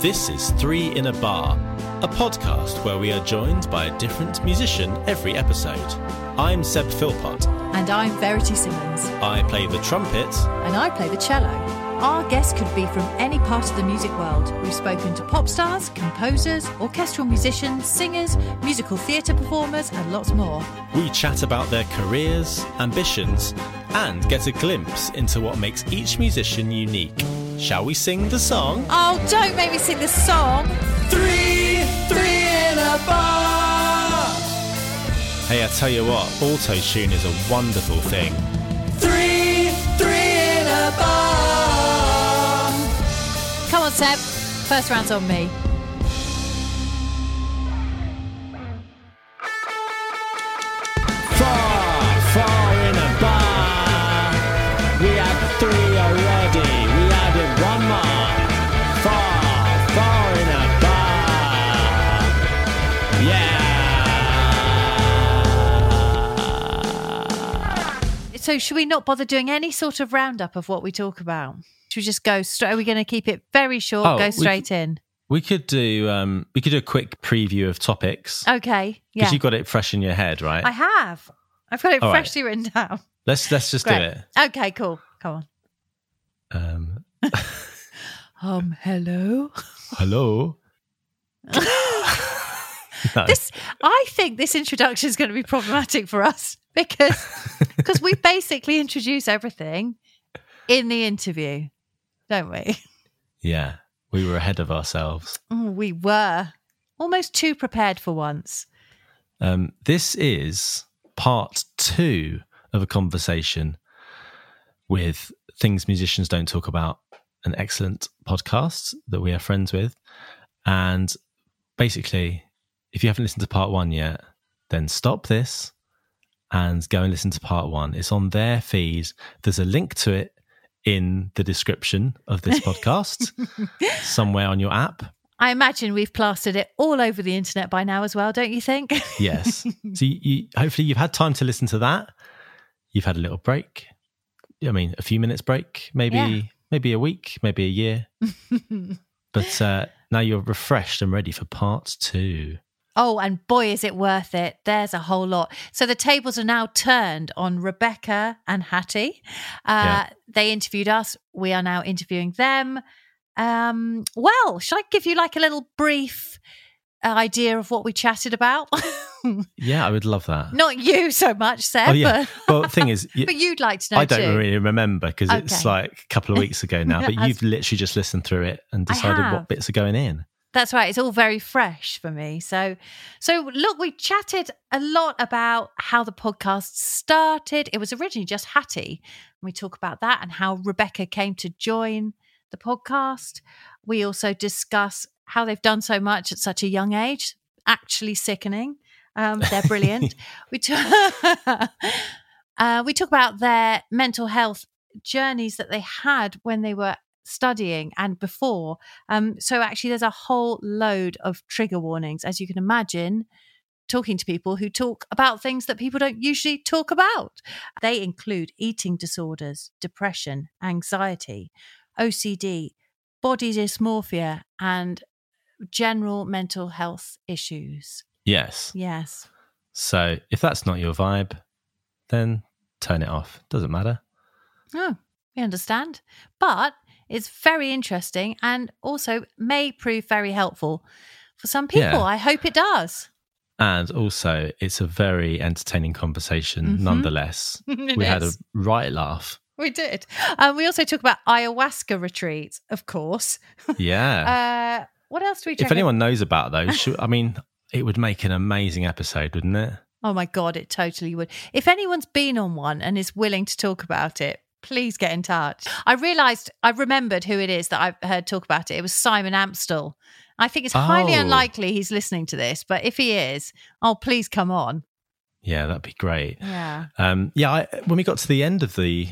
This is Three in a Bar, a podcast where we are joined by a different musician every episode. I'm Seb Philpott. And I'm Verity Simmons. I play the trumpet. And I play the cello. Our guests could be from any part of the music world. We've spoken to pop stars, composers, orchestral musicians, singers, musical theatre performers, and lots more. We chat about their careers, ambitions, and get a glimpse into what makes each musician unique. Shall we sing the song? Oh, don't make me sing the song! Three, three in a bar. Hey, I tell you what, auto tune is a wonderful thing. Three, on, Seb. First round's on me. Far, far in a bar. We had three already. We added one more. Far, far in a bar. Yeah. So, should we not bother doing any sort of roundup of what we talk about? Should we just go straight? Are we going to keep it very short? Oh, go we straight in. We could do um we could do a quick preview of topics. Okay. Because Yeah. you got it fresh in your head, right? I have. I've got it All right. freshly written down. let's let's just do it. Okay, cool. Come on. Um Um, hello. hello. No. This, I think this introduction is going to be problematic for us because because we basically introduce everything in the interview, don't we? Yeah. We were ahead of ourselves. Mm, We were almost too prepared for once. Um, this is part two of a conversation with things musicians don't talk about, an excellent podcast that we are friends with. And basically, if you haven't listened to part one yet, then stop this and go and listen to part one. It's on their feed. There's a link to it in the description of this podcast somewhere on your app. I imagine we've plastered it all over the internet by now as well, don't you think? Yes. so you, you, hopefully you've had time to listen to that. You've had a little break. I mean, a few minutes break, maybe Yeah. maybe a week, maybe a year. but uh, now you're refreshed and ready for part two. Oh, and boy, is it worth it. There's a whole lot. So the tables are now turned on Rebecca and Hattie. Uh, Yeah. They interviewed us. We are now interviewing them. Um, well, should I give you like a little brief uh, idea of what we chatted about? Yeah, I would love that. Not you so much, Seb, oh yeah. but, Well, the thing is, you, but you'd like to know I don't too. really remember because it's like a couple of weeks ago now. But you've literally just listened through it and decided what bits are going in. That's right. It's all very fresh for me. So, so look, we chatted a lot about how the podcast started. It was originally just Hattie. and We talk about that and how Rebecca came to join the podcast. We also discuss how they've done so much at such a young age. Actually, sickening. Um, they're brilliant. we talk. uh, we talk about their mental health journeys that they had when they were studying and before um, so actually, there's a whole load of trigger warnings, as you can imagine. Talking to people who talk about things that people don't usually talk about. They include eating disorders, depression, anxiety, OCD, body dysmorphia, and general mental health issues. Yes. Yes. So if that's not your vibe, then turn it off. Doesn't matter. Oh, we understand. But it's very interesting and also may prove very helpful for some people. Yeah. I hope it does. And also, it's a very entertaining conversation, Mhm. nonetheless. We had a right laugh. We did. Um, we also talk about ayahuasca retreats, of course. Uh, Yeah. what else do we? if anyone knows about those, should, I mean, it would make an amazing episode, wouldn't it? Oh my God, it totally would. If anyone's been on one and is willing to talk about it, please get in touch. I realized, I remembered who it is that I've heard talk about it. It was Simon Amstell. I think it's highly Oh. unlikely he's listening to this, but if he is, oh, please come on. Yeah, that'd be great. Yeah. Um, yeah, I, when we got to the end of the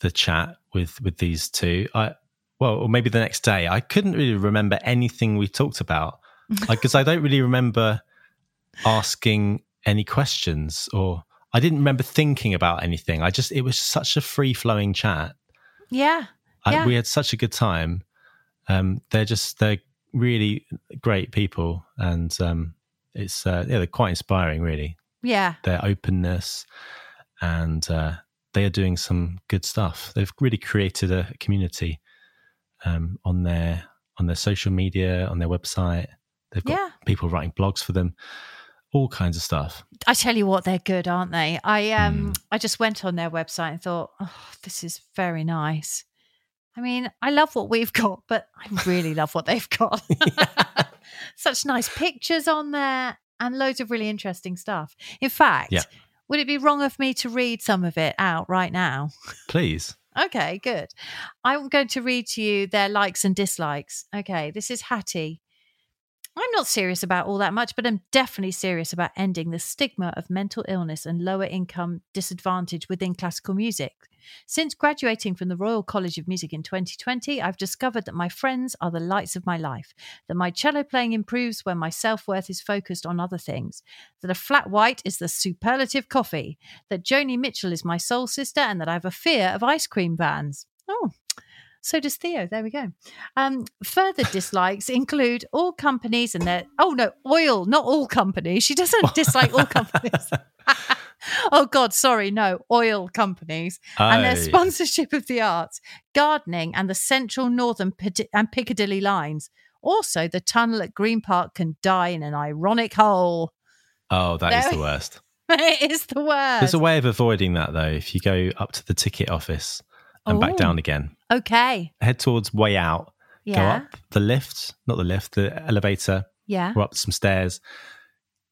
the chat with with these two, I well, or maybe the next day, I couldn't really remember anything we talked about because I don't really remember asking any questions or I didn't remember thinking about anything. I just it was such a free flowing chat. Yeah. I, Yeah. we had such a good time. Um, they're just they're really great people, and um, it's uh, yeah they're quite inspiring. Really, Yeah. their openness, and uh, they are doing some good stuff. They've really created a community um, on their on their social media, on their website. They've got Yeah. people writing blogs for them, all kinds of stuff. I tell you what, they're good, aren't they? I um Hmm. I just went on their website and thought, oh, this is very nice. I mean, I love what we've got, but I really love what they've got. Such nice pictures on there and loads of really interesting stuff. In fact, Yeah. would it be wrong of me to read some of it out right now? Please, Okay, good. I'm going to read to you their likes and dislikes. Okay, this is Hattie. I'm not serious about all that much, but I'm definitely serious about ending the stigma of mental illness and lower income disadvantage within classical music. Since graduating from the Royal College of Music in 2020, I've discovered that my friends are the lights of my life, that my cello playing improves when my self worth is focused on other things, that a flat white is the superlative coffee, that Joni Mitchell is my soul sister, and that I have a fear of ice cream vans. Oh, so does Theo. There we go. Um, further dislikes include all companies and their oh no, oil, not all companies. She doesn't dislike all companies. oh God, sorry, no, oil companies and their sponsorship of the arts, gardening, and the Central Northern and Piccadilly lines. Also, the tunnel at Green Park can die in an ironic hole. Oh, that is There- the worst. it is the worst. There's a way of avoiding that though. If you go up to the ticket office and Oh. back down again, okay. head towards way out, Yeah. go up the lift, not the lift, the elevator, Yeah. or up some stairs,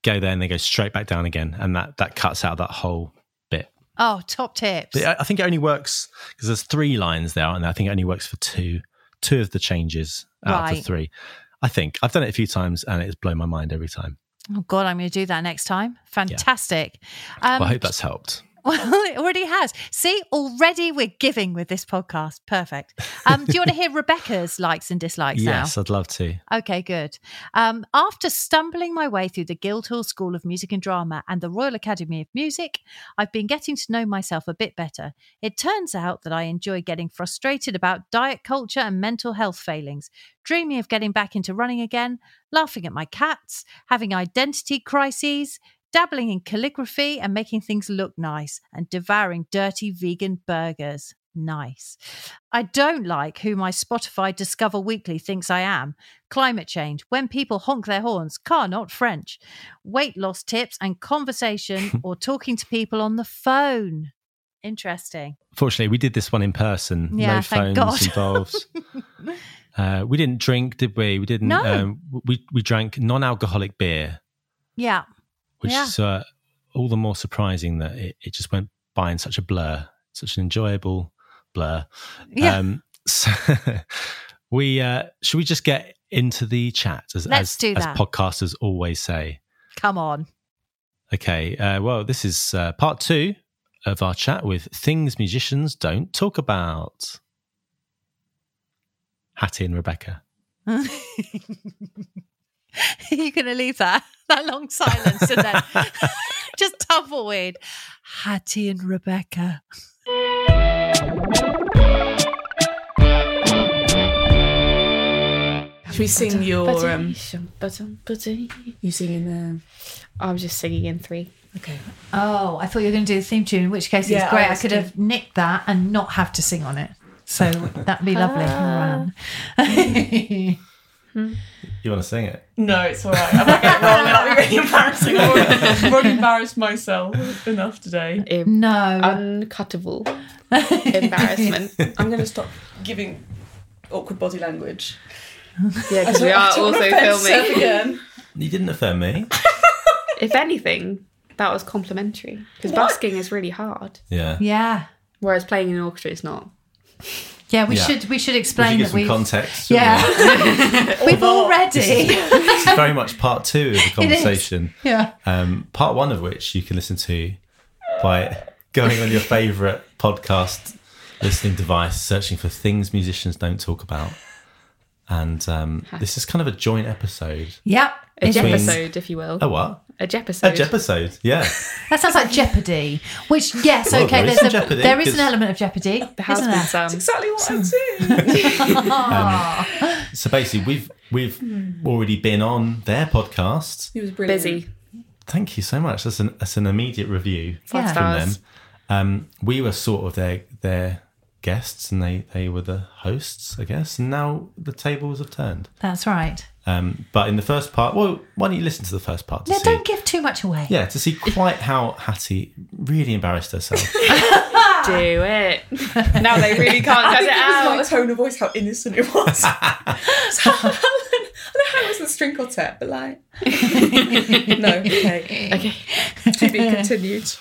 go there and then go straight back down again. And that, that cuts out that whole bit. Oh, top tips. But I, I think it only works because there's three lines there, and I think it only works for two, two of the changes out of the three. I think I've done it a few times and it's blown my mind every time. Oh God, I'm going to do that next time. Fantastic. Um, well, I hope that's helped. Well, it already has. See, already we're giving with this podcast. Perfect. Um, do you want to hear Rebecca's likes and dislikes Yes, I'd love to. Okay, good. Um, after stumbling my way through the Guildhall School of Music and Drama and the Royal Academy of Music, I've been getting to know myself a bit better. It turns out that I enjoy getting frustrated about diet culture and mental health failings, dreaming of getting back into running again, laughing at my cats, having identity crises, dabbling in calligraphy and making things look nice, and devouring dirty vegan burgers. Nice. I don't like who my Spotify Discover Weekly thinks I am. Climate change, when people honk their horns, car not French, weight loss tips and conversation or talking to people on the phone. Interesting. Fortunately, we did this one in person. Yeah, no phones God. involved. uh, we didn't drink, did we? We didn't. No. Um, we we drank non-alcoholic beer, Yeah. Which Yeah. is uh, all the more surprising that it, it just went by in such a blur, such an enjoyable blur. Yeah. Um, so we uh, should we just get into the chat as Let's as, do as podcasters always say. Come on. Okay. Uh, well, this is uh, part two of our chat with things musicians don't talk about. Hattie and Rebecca. You're going to leave that that long silence and then just tumbleweed. Hattie and Rebecca. Should we sing your um I'm you singing there? I'm just singing in three. Okay. Oh, I thought you were going to do the theme tune, in which case Yeah, it's great. I I, was could have nicked that and not have to sing on it. So that'd be lovely. Ah. You want to sing it? No, it's all right. I might get it wrong and I'll be really embarrassing. I've already, already embarrassed myself enough today. Im- no. Uncuttable embarrassment. I'm going to stop giving awkward body language. Yeah, because we are I don't wanna also filming. again. You didn't offend me. If anything, that was complimentary because busking is really hard, Yeah. Yeah. whereas playing in an orchestra is not. Yeah, we Yeah. should we should We explain should give that some we've context. Yeah. we've already This is very much part two of the conversation. Yeah. Um, part one of which you can listen to by going on your favourite podcast listening device, searching for things musicians don't talk about. And um, this is kind of a joint episode. Yep. A It is. jepisode, if you will. A what? A A jepisode. jepisode, yeah. That sounds like Jeopardy. Which yes, Well, okay, there is there's a Jeopardy, there is an 'cause- element of Jeopardy. there has isn't been there? some. That's exactly what I do. So basically, we've we've already been on their podcast. He was brilliant. Busy. Thank you so much. That's an that's an immediate review Five Yeah. from them. Um, we were sort of their their guests, and they they were the hosts, I guess. And now the tables have turned. That's right. Um, but in the first part, well, why don't you listen to the first part to No, see? don't give too much away. yeah, to see quite how Hattie really embarrassed herself. Do it. now they really can't I cut it it was my out. tone of voice, how innocent it was. So, I don't know how it was the string quartet, but like, no, okay, Okay. to be continued.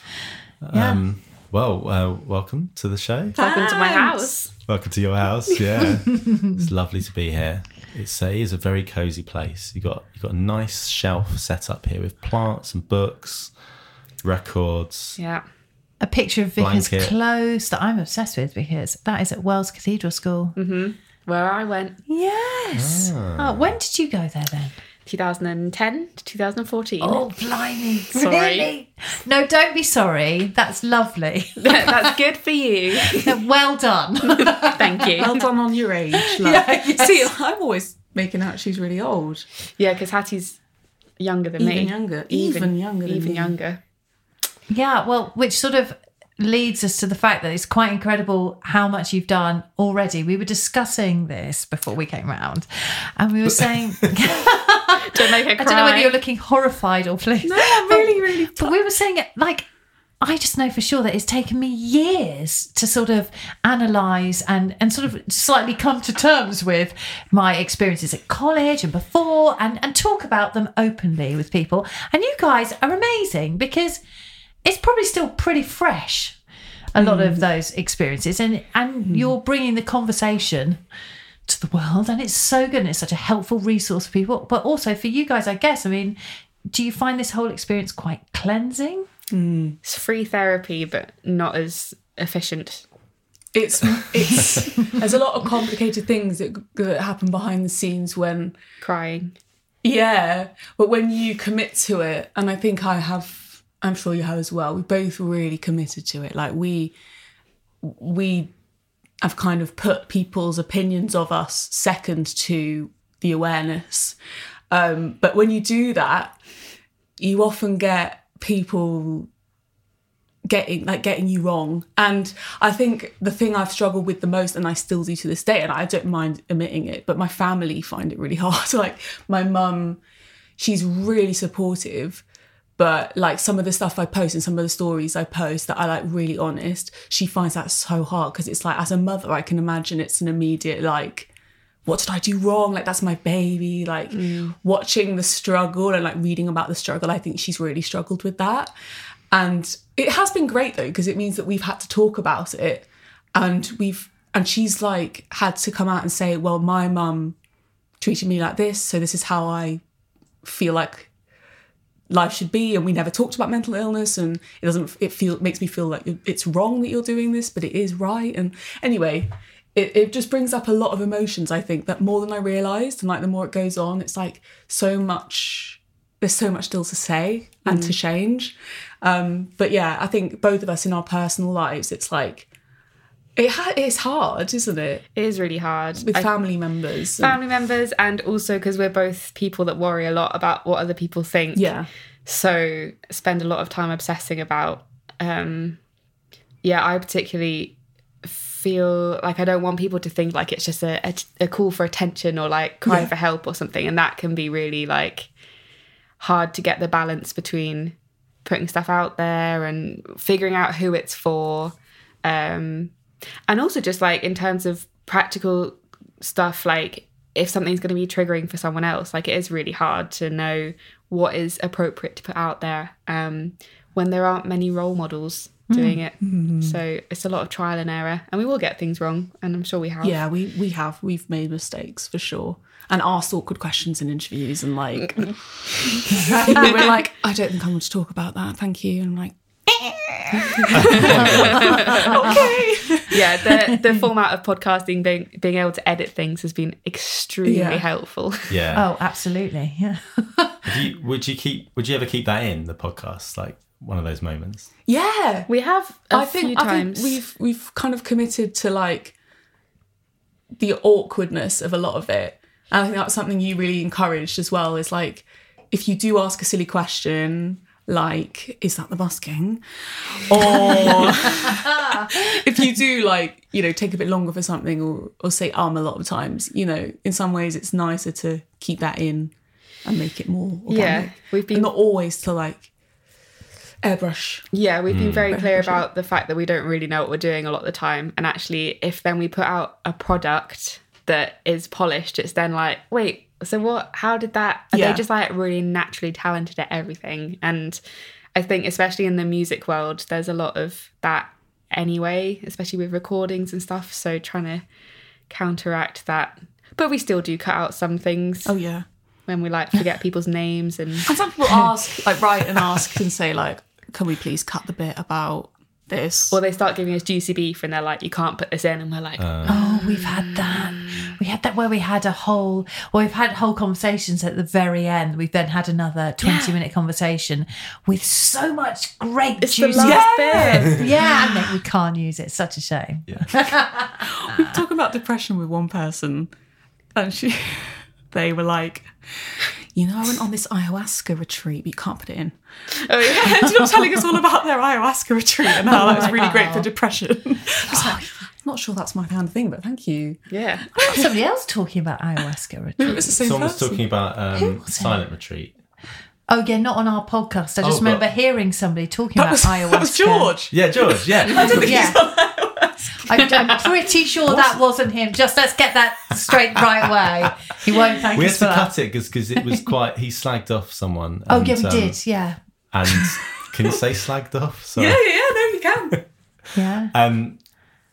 Yeah. Um, well, uh, welcome to the show. Welcome to my house. Welcome to your house. Yeah, it's lovely to be here. It's a, it is a very cozy place. You got you got a nice shelf set up here with plants and books, records. Yeah. a picture of Vicar's Blanket. clothes that I'm obsessed with because that is at Wells Cathedral School. Where I went Yes. Ah. Oh, when did you go there then? 2010 to 2014. Oh, blimey. Sorry. Really? No, don't be sorry. That's lovely. That's good for you. well done. Thank you. Well done on your age. Like, Yeah, yes. See, I'm always making out she's really old. Yeah, because Hattie's younger than Even me. younger. Even younger than Even younger. Yeah, well, which sort of leads us to the fact that it's quite incredible how much you've done already. We were discussing this before we came round, and we were saying, Don't make her cry. I don't know whether you're looking horrified or pleased. No, I'm really, really But we were saying, it like, I just know for sure that it's taken me years to sort of analyze and and sort of slightly come to terms with my experiences at college and before and and talk about them openly with people. And you guys are amazing because it's probably still pretty fresh a lot of mm. those experiences and and mm. you're bringing the conversation to the world and it's so good and it's such a helpful resource for people but also for you guys I guess I mean do you find this whole experience quite cleansing mm, It's free therapy, but not as efficient. It's it's there's a lot of complicated things that, that happen behind the scenes when Crying. yeah, but when you commit to it, and I think I have, I'm sure you have as well. We both really committed to it. Like we we have kind of put people's opinions of us second to the awareness. Um, but when you do that, you often get people getting like getting you wrong and i think the thing i've struggled with the most and i still do to this day and i don't mind admitting it but my family find it really hard like my mum she's really supportive but like some of the stuff i post and some of the stories i post that i like really honest she finds that so hard because it's like as a mother i can imagine it's an immediate like what did I do wrong? Like that's my baby. Like mm. watching the struggle and like reading about the struggle, I think she's really struggled with that. And it has been great though, because it means that we've had to talk about it and we've and she's like had to come out and say, Well, my mum treated me like this, so this is how I feel like life should be and we never talked about mental illness and it doesn't it feel it makes me feel like it's wrong that you're doing this but it is right. And anyway it, it just brings up a lot of emotions i think that more than i realized and like the more it goes on it's like so much there's so much still to say and to change. Um but yeah i think both of us in our personal lives it's like it ha- it's hard isn't it It is really hard. with I- family members and- family members and also because we're both people that worry a lot about what other people think. yeah So spend a lot of time obsessing about um yeah, I particularly feel like I don't want people to think like it's just a, a, a call for attention or like crying Yeah. for help or something. And that can be really like hard to get the balance between putting stuff out there and figuring out who it's for. Um and also just like in terms of practical stuff like if something's going to be triggering for someone else like it is really hard to know what is appropriate to put out there um when there aren't many role models doing it. So it's a lot of trial and error, and we will get things wrong, and I'm sure we have. Yeah, we we have we've made mistakes for sure, and asked awkward questions in interviews, and like we're like, I don't think I want to talk about that. Thank you, and I'm like, yeah. The the format of podcasting being being able to edit things has been extremely Yeah. helpful. Yeah. Oh, absolutely. Yeah. You, would you keep? Would you ever keep that in the podcast? Like one of those moments. yeah. We have a I few think I think we've we've kind of committed to like the awkwardness of a lot of it, and I think that's something you really encouraged as well. Is like if you do ask a silly question. Like, is that the busking? Or if you do like, you know, take a bit longer for something or, or say um a lot of times, you know, in some ways it's nicer to keep that in and make it more organic. Yeah, we've been- And not always to like airbrush. Yeah, we've been very clear about the fact that we don't really know what we're doing a lot of the time. And actually, if then we put out a product that is polished, it's then like, wait, so what? How did that? Are Yeah. they just like really naturally talented at everything? And I think, especially in the music world, there's a lot of that anyway, especially with recordings and stuff. So trying to counteract that. But we still do cut out some things Oh yeah. when we like forget people's names and And some people ask, like, write and ask and say, like, can we please cut the bit about this? or they start giving us juicy beef and they're like, you can't put this in, and we're like, uh. Oh, we've had that. We had that where we had a whole, well, we've had whole conversations at the very end. We've then had another 20 minute conversation with so much great it's the juicy. last yeah. yeah, and then we can't use it. It's such a shame. we were talking about depression with one person, and she, they were like, you know, I went on this ayahuasca retreat, but you can't put it in. Oh yeah. And she was telling us all about their ayahuasca retreat and how that was really great for depression. I was like, I'm not sure that's my kind of thing, but thank you. Yeah. Somebody else talking about ayahuasca It retreat. was the same Someone was person. talking about um, was it? silent retreat. Oh, yeah, not on our podcast. I just Oh, remember hearing somebody talking That about was, ayahuasca. that was George. Yeah, George. Yeah. Yeah. I, I'm pretty sure that wasn't him. Just let's get that straight right away. He won't thank we had us to for that. cut it because it was quite. He slagged off someone. Oh, yeah, we um, did. Yeah. And can you say slagged off? Sorry. Yeah, yeah, no, you can. Yeah. Um,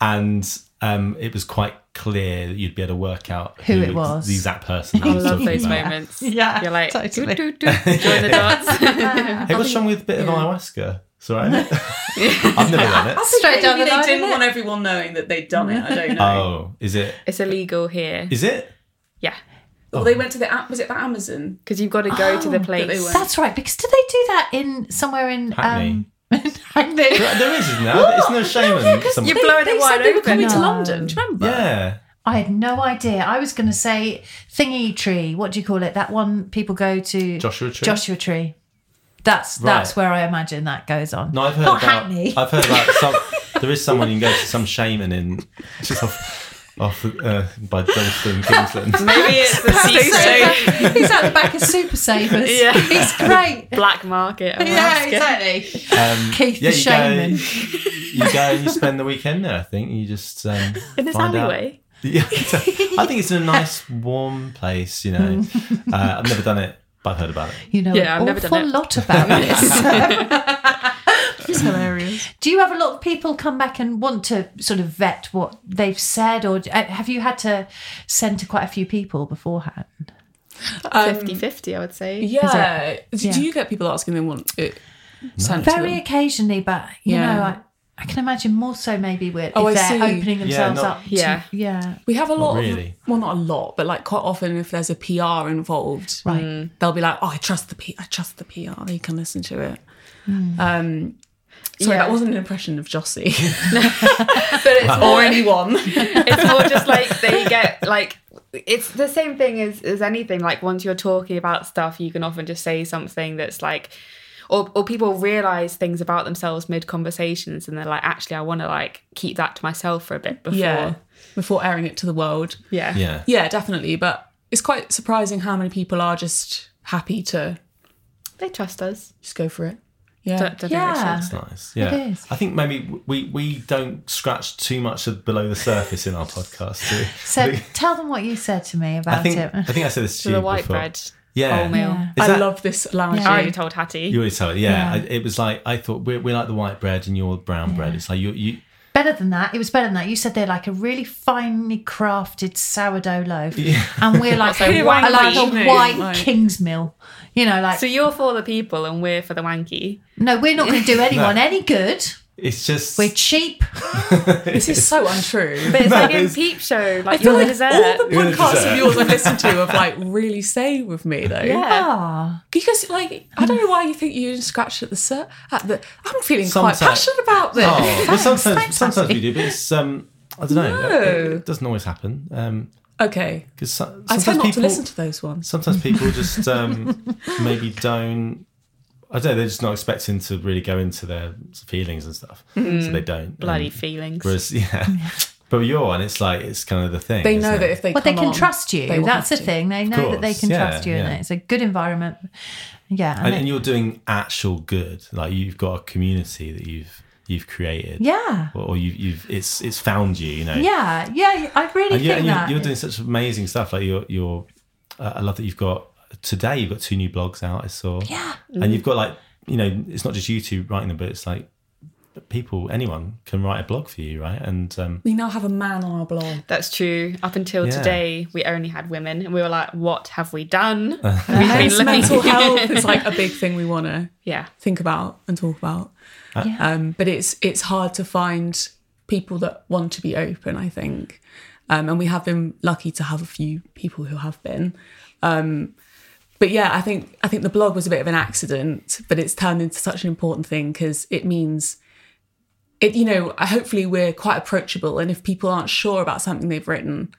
and um, it was quite clear that you'd be able to work out Who it was. the exact person. I love those about. moments. Yeah, You're like, totally. "Doo, doo, doo," join the dots. Hey, what's wrong with a bit of ayahuasca? It's all right. I've never done it. Straight down the Maybe line. they didn't isn't want it? everyone knowing that they'd done it. I don't know. Oh, is it? it's illegal here. Is it? Yeah. Well, they went to the app. Was it the Amazon? Because you've got to go to the Oh, that they place. went. That's right. Because did they do that in somewhere in Hackney. Um, Hackney? There is, isn't there? It's no shame in some. You're blowing they it wide said they were open. coming to No. London. Do you remember? Yeah. I had no idea. I was going to say thingy tree. What do you call it? That one people go to. Joshua Tree? Joshua tree. That's that's where I imagine that goes on. No, I've heard Not about. Hackney. I've heard about some. There is someone you can go to some shaman in just off, off uh, by Dalston, Kingsland. Maybe it's the secret He's at the back of Super Savers. Yeah. He's great. black market. of Yeah, ayahuasca. exactly. Um, Keith yeah, the shaman. Go, you go and you spend the weekend there. I think you just um, In this find out- alleyway. Yeah, I think it's in a nice, warm place. You know, uh, I've never done it, but I've heard about it. You know Yeah, I've an never done awful it. lot about this. It's hilarious. Do you have a lot of people come back and want to sort of vet what they've said, or uh, have you had to send to quite a few people beforehand? 50 50, I would say. Yeah. Do, Yeah. do you get people asking they want it sent Very to them? occasionally, but you Yeah. know, I, I can imagine more so maybe with Oh, if I they're see. opening Yeah, themselves not- up. Yeah. to, yeah, We have a lot really. of well, not a lot, but like quite often, if there's a PR involved, right. they'll be like, "Oh, I trust the P- I trust the PR. They can listen to it." Um, sorry, Yeah. that wasn't an impression of Jossie But it's or more, anyone. it's more just like they get like it's the same thing as, as anything. Like once you're talking about stuff, you can often just say something that's like or, or people realize things about themselves mid conversations and they're like, actually I wanna like keep that to myself for a bit before yeah, before airing it to the world. Yeah. Yeah, Yeah, definitely. But it's quite surprising how many people are just happy to They trust us. just go for it. Yeah. Don't- don't Yeah. they That's nice. Yeah, is. I think maybe we we don't scratch too much below the surface in our podcast. Do we? So tell them what you said to me about I think it. I think I said this to should. you The white before. bread. Yeah. whole meal. Yeah. I that- love this lounge. Yeah. I already told Hattie. You always tell it, yeah. Yeah. I, it was like I thought we're, we're like the white bread and you're brown bread. It's like you you Better than that. It was better than that. You said they're like a really finely crafted sourdough loaf, and we're like So a, wanky, like a white Like- Kingsmill. You know, like so you're for the people and we're for the wanky. no, we're not going to do anyone No. any good. It's just We're cheap. This is so untrue. But it's No, like in Peep Show, I like feel you're like the dessert. all the You're the podcasts of yours I listen to have like really stayed with me though. Yeah. Ah, Because like I don't know why you think you scratched at the sur- at the. I'm feeling Sometimes- quite passionate about this. Oh, well, sometimes thanks, sometimes Hattie. we do, but it's um I don't know. No. It, it doesn't always happen. Um Okay, because so, I sometimes tend not people to listen to those ones. sometimes people just um maybe don't I don't know, they're just not expecting to really go into their feelings and stuff. So they don't. Bloody Um, feelings. Whereas yeah. But with your one, it's like it's kind of the thing. They isn't know it? that if they but they can on, trust you. That's the to. thing. They know that they can yeah, trust you, yeah. and it's a good environment. Yeah, and and, it- and you're doing actual good. Like you've got a community that you've you've created. yeah, Or, or you, you've it's it's found you. You know. yeah, yeah. I really And, yeah, think and you're, that you're doing such amazing stuff. Like you're you're. Uh, I love that you've got today. You've got two new blogs out. I saw. Yeah. And you've got like you know it's not just you two writing them, but it's like people anyone can write a blog for you, right? And um, We now have a man on our blog. That's true. Up until Yeah. today, we only had women, and we were like, "What have we done?" Uh, We've been looking- mental health is like a big thing we want to yeah, think about and talk about. Yeah. Um, but it's it's hard to find people that want to be open. I think, um, and we have been lucky to have a few people who have been. Um, but yeah, I think I think the blog was a bit of an accident, but it's turned into such an important thing because it means it. You know, hopefully we're quite approachable, and if people aren't sure about something they've written,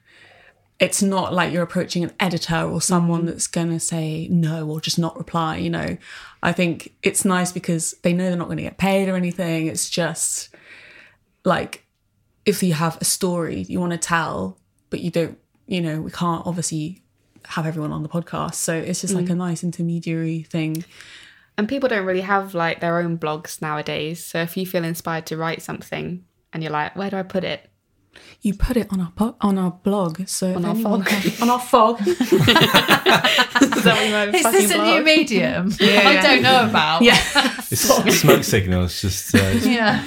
it's not like you're approaching an editor or someone mm. that's going to say no or just not reply you know i think it's nice because they know they're not going to get paid or anything it's just like if you have a story you want to tell but you don't you know we can't obviously have everyone on the podcast so it's just like a nice intermediary thing and people don't really have like their own blogs nowadays. So if you feel inspired to write something, and you're like, "Where do I put it?" you put it on our po- on our blog so on our fog. has- on our fog Is that what you? Is Fucking this a new blog? medium I yeah. don't know about? yeah it's smoke signals. Just uh, Yeah.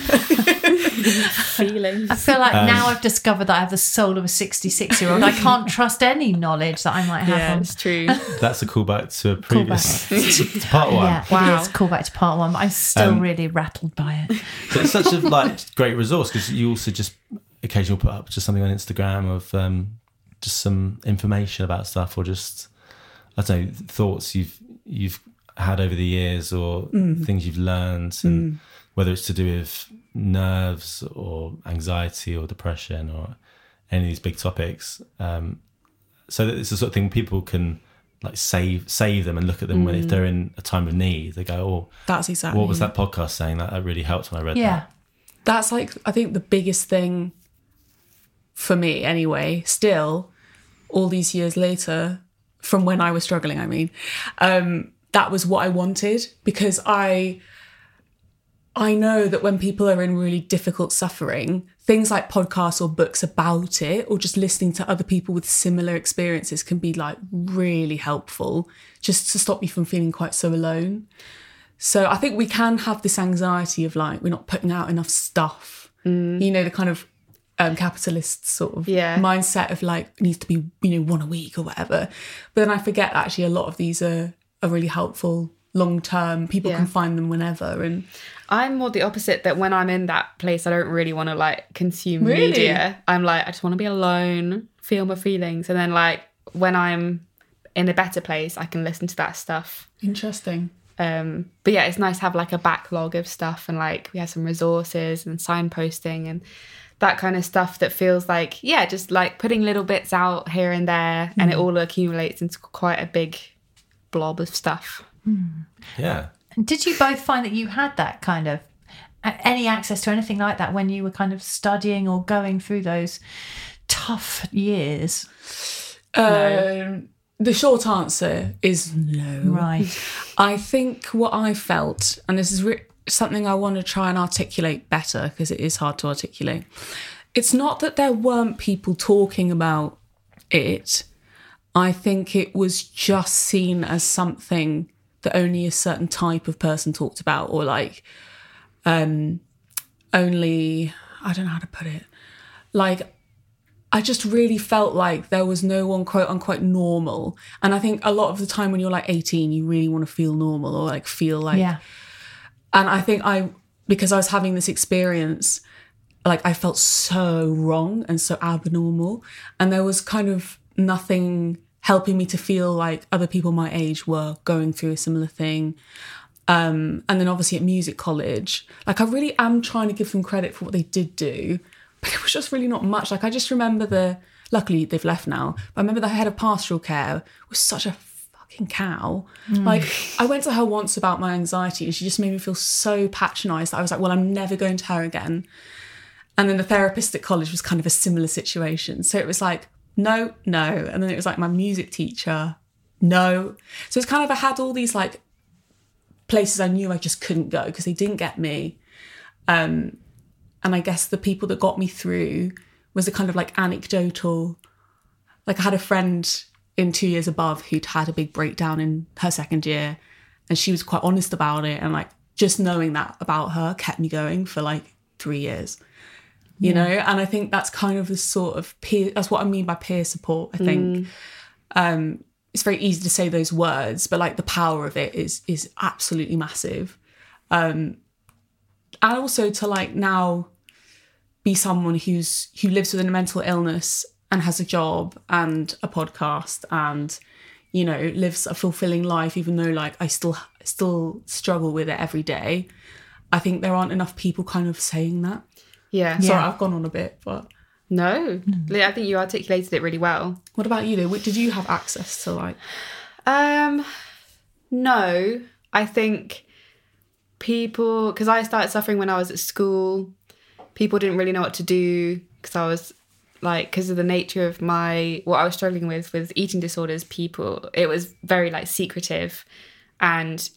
Feelings? I feel like Um, now I've discovered that I have the soul of a 66 year old. I can't trust any knowledge that I might have Yeah, on. it's true. that's a callback to a previous to part one. Yeah, Wow. it is. Call back to part one, but I'm still Um, really rattled by it. But it's such a like great resource because you also just occasionally put up just something on Instagram of um, just some information about stuff or just I don't know thoughts you've you've had over the years or things you've learned and whether it's to do with nerves or anxiety or depression or any of these big topics. Um, so that it's the sort of thing people can like save save them and look at them when if they're in a time of need. They go, oh, that's exactly what was that podcast saying? That, that really helped when I read that. Yeah. that's like I think the biggest thing for me anyway, still all these years later from when I was struggling, I mean, um, that was what I wanted because I I know that when people are in really difficult suffering, things like podcasts or books about it, or just listening to other people with similar experiences can be like really helpful just to stop you from feeling quite so alone. So I think we can have this anxiety of like we're not putting out enough stuff. You know, the kind of um, capitalist sort of Yeah. mindset of like it needs to be you know one a week or whatever. But then I forget that actually a lot of these are are really helpful long term. People Yeah. can find them whenever and I'm more the opposite that when I'm in that place, I don't really want to like consume Really? media. I'm like, I just want to be alone, feel my feelings. And then, like, when I'm in a better place, I can listen to that stuff. interesting. Um, but yeah, it's nice to have like a backlog of stuff and like we have some resources and signposting and that kind of stuff that feels like, yeah, just like putting little bits out here and there and it all accumulates into quite a big blob of stuff. Yeah. Did you both find that you had that kind of any access to anything like that when you were kind of studying or going through those tough years? Um, the short answer is no. Right. I think what I felt, and this is re- something I want to try and articulate better because it is hard to articulate. It's not that there weren't people talking about it. I think it was just seen as something that only a certain type of person talked about, or like um, only, I don't know how to put it. Like, I just really felt like there was no one quote unquote normal. And I think a lot of the time when you're like 18, you really want to feel normal or like feel like. Yeah. And I think I, because I was having this experience, like I felt so wrong and so abnormal. And there was kind of nothing helping me to feel like other people my age were going through a similar thing. Um, and then obviously at music college, like I really am trying to give them credit for what they did do, but it was just really not much. Like I just remember the, luckily they've left now, but I remember the head of pastoral care was such a fucking cow. Like I went to her once about my anxiety and she just made me feel so patronized that I was like, well, I'm never going to her again. And then the therapist at college was kind of a similar situation. So it was like, no, no. And then it was like my music teacher, no. So it's kind of, I had all these like places I knew I just couldn't go because they didn't get me. Um, and I guess the people that got me through was a kind of like anecdotal, like I had a friend in two years above who'd had a big breakdown in her second year and she was quite honest about it. And like just knowing that about her kept me going for like three years you know? And i think that's kind of the sort of peer that's what i mean by peer support i think. Um it's very easy to say those words but like the power of it is is absolutely massive. Um and also to like now be someone who's who lives with a mental illness and has a job and a podcast and you know lives a fulfilling life even though like i still still struggle with it every day. I think there aren't enough people kind of saying that Yeah. Sorry, I've gone on a bit, but No, I think you articulated it really well. what about you though? Did you have access to like? Um, no, I think people because I started suffering when I was at school. People didn't really know what to do because I was like because of the nature of my what I was struggling with with eating disorders. People, it was very like secretive, and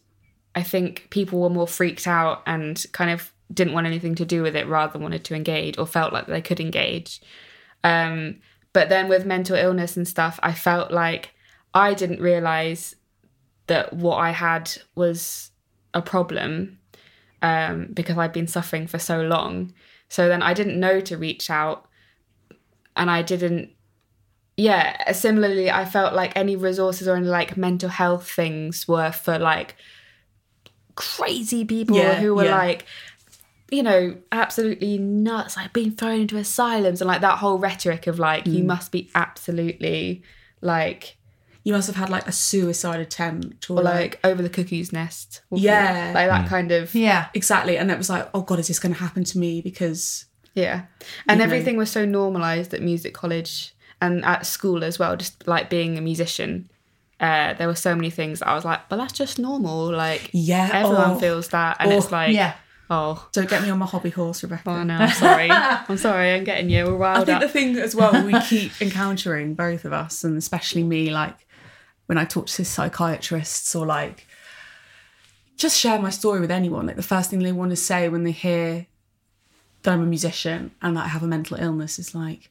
I think people were more freaked out and kind of didn't want anything to do with it rather than wanted to engage or felt like they could engage. Um, but then with mental illness and stuff, I felt like I didn't realize that what I had was a problem um, because I'd been suffering for so long. So then I didn't know to reach out and I didn't. Yeah, similarly, I felt like any resources or any like mental health things were for like crazy people Yeah, who were yeah. like, you know, absolutely nuts, like being thrown into asylums and like that whole rhetoric of like, Mm. you must be absolutely like, You must have had like a suicide attempt or, or like, like over the cuckoo's nest. or Yeah. Like that kind of, Yeah. exactly, and it was like, oh god, is this going to happen to me? Because yeah. And know. everything was so normalized at music college and at school as well, just like being a musician. Uh, there were so many things that I was like, but that's just normal. Like, Yeah, everyone oh. feels that. And Oh, it's like, Yeah. Oh, don't get me on my hobby horse, Rebecca. oh no, I'm sorry. I'm sorry, I'm getting you all I think up. the thing as well we keep encountering both of us, and especially me, like when I talk to psychiatrists or like just share my story with anyone, like the first thing they want to say when they hear that I'm a musician and that I have a mental illness is like,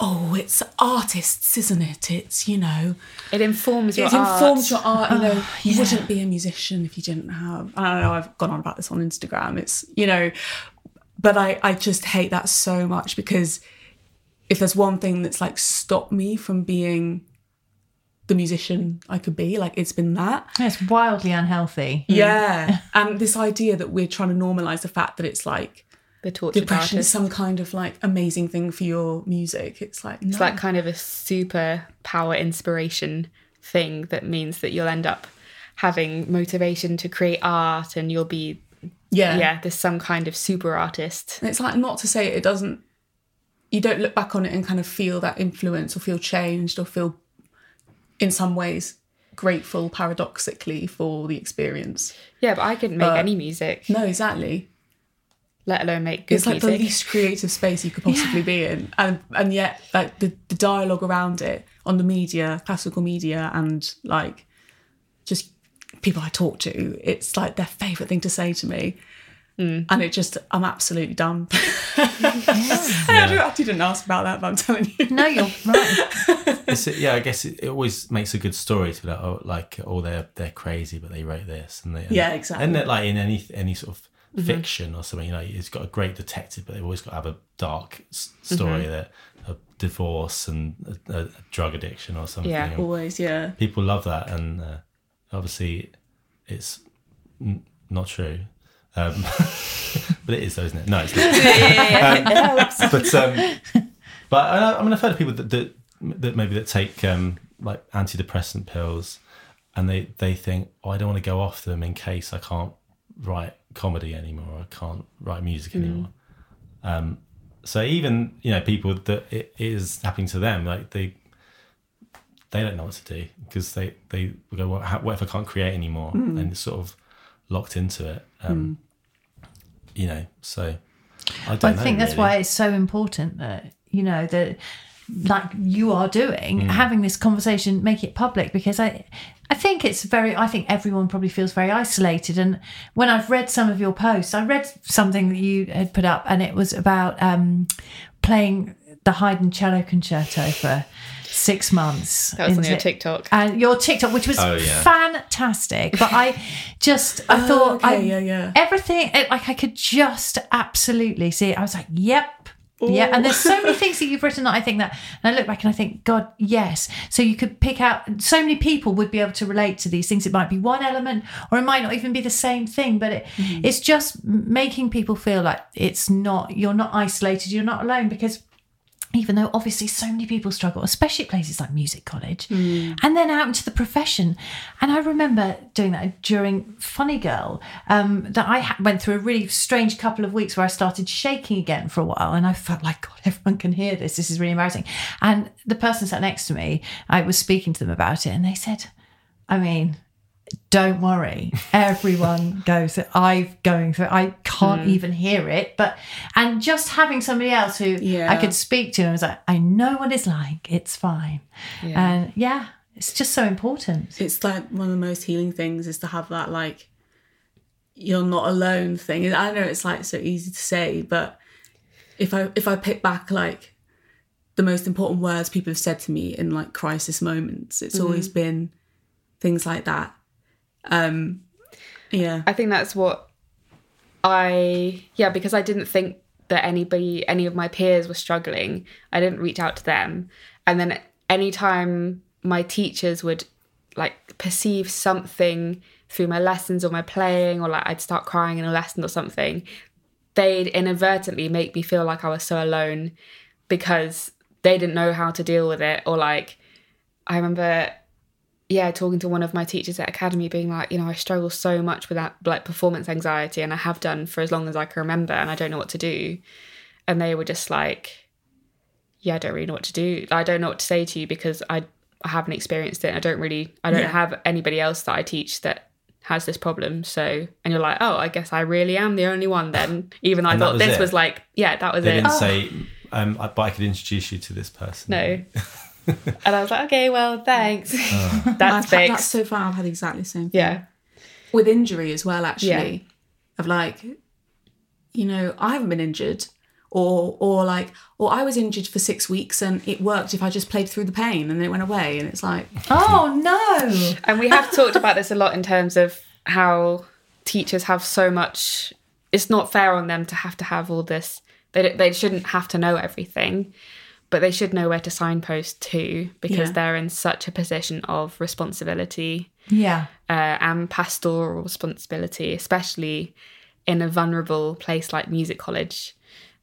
"Oh, it's artists, isn't it? It's you know, it informs your it art. informs your art. You know, ah, you wouldn't be a musician if you didn't have. I don't know. I've gone on about this on Instagram. It's you know, but I I just hate that so much because if there's one thing that's like stopped me from being the musician I could be, like it's been that. It's wildly unhealthy. Yeah, and this idea that we're trying to normalize the fact that it's like the tortured depression is some kind of like amazing thing for your music. It's like no. It's like kind of a super power inspiration thing that means that you'll end up having motivation to create art and you'll be yeah, yeah, there's some kind of super artist. And it's like not to say it doesn't you don't look back on it and kind of feel that influence or feel changed or feel in some ways grateful paradoxically for the experience. Yeah, but I couldn't make any music, No, exactly. Let alone make good It's like music. the least creative space you could possibly be in. And and yet like the, the dialogue around it on the media, classical media and like just people I talk to, it's like their favourite thing to say to me. Mm. and it just I'm absolutely done. I, don't- I didn't ask about that, but I'm telling you. No, you're right. It's, yeah, I guess it, it always makes a good story to be like, oh, like, oh, they're they're crazy, but they wrote this, and they, Yeah, exactly. And like in any any sort of fiction or something, you know, it's got a great detective, but they've always got to have a dark s- story that a divorce and a, a drug addiction or something. Yeah. Always, yeah. People love that, and uh, obviously, it's n- not true. Um, but it is, though, isn't it? No, it's not. Um, but um, but I, I mean, I've heard of people that that, that maybe that take um, like antidepressant pills, and they they think, oh, I don't want to go off them in case I can't write comedy anymore, I can't write music anymore. Um, so even you know people that it is happening to them, like they they don't know what to do because they they go, what, how, what if I can't create anymore, and it's sort of locked into it. Um, You know, so I don't I know. think that's really. why it's so important that you know that like you are doing having this conversation make it public because i i think it's very i think everyone probably feels very isolated and when i've read some of your posts i read something that you had put up and it was about um playing the haydn cello concerto for six months That was on into- your TikTok. and your TikTok, which was Oh, yeah. fantastic. But I just, I thought, I, okay, yeah, yeah. everything, it, like I could just absolutely see it. I was like, yep. Yeah, and there's so many things that you've written that I think that, and I look back and I think, God, yes. So you could pick out, so many people would be able to relate to these things. It might be one element, or it might not even be the same thing, but it, mm-hmm. it's just making people feel like it's not, you're not isolated, you're not alone, because even though obviously so many people struggle, especially at places like music college, and then out into the profession. And I remember doing that during Funny Girl, um, that I ha- went through a really strange couple of weeks where I started shaking again for a while, and I felt like God, everyone can hear this. This is really embarrassing. And the person sat next to me, I was speaking to them about it, and they said, "I mean." Don't worry. Everyone goes. I'm going through. I can't hmm. even hear it, but and just having somebody else who yeah. I could speak to and was like, I know what it's like. It's fine. And yeah, it's just so important. It's like one of the most healing things is to have that like you're not alone thing. I know it's like so easy to say, but if I if I pick back like the most important words people have said to me in like crisis moments, it's always mm. been things like that. Um yeah. I think that's what I yeah because I didn't think that anybody any of my peers were struggling. I didn't reach out to them, and then anytime my teachers would like perceive something through my lessons or my playing or like I'd start crying in a lesson or something, they'd inadvertently make me feel like I was so alone because they didn't know how to deal with it or like I remember yeah, talking to one of my teachers at academy, being like, you know, I struggle so much with that like performance anxiety, and I have done for as long as I can remember, and I don't know what to do. And they were just like, yeah, I don't really know what to do. I don't know what to say to you because I, I haven't experienced it. I don't really, I don't Yeah. have anybody else that I teach that has this problem. So, and you're like, oh, I guess I really am the only one then. Even though I And thought was this it? was like, yeah, that was They it. didn't say, um, I- but I could introduce you to this person. No. and I was like, okay, well, thanks. Oh. That's I've had, fixed. that's so far. I've had exactly the same thing. yeah. with injury as well actually Yeah. of like you know i haven't been injured or or like or i was injured for six weeks and it worked if i just played through the pain and then it went away and it's like Oh no. And we have talked about this a lot in terms of how teachers have so much. It's not fair on them to have to have all this. They they shouldn't have to know everything, but they should know where to signpost to because Yeah. they're in such a position of responsibility Yeah. uh, and pastoral responsibility, especially in a vulnerable place like music college.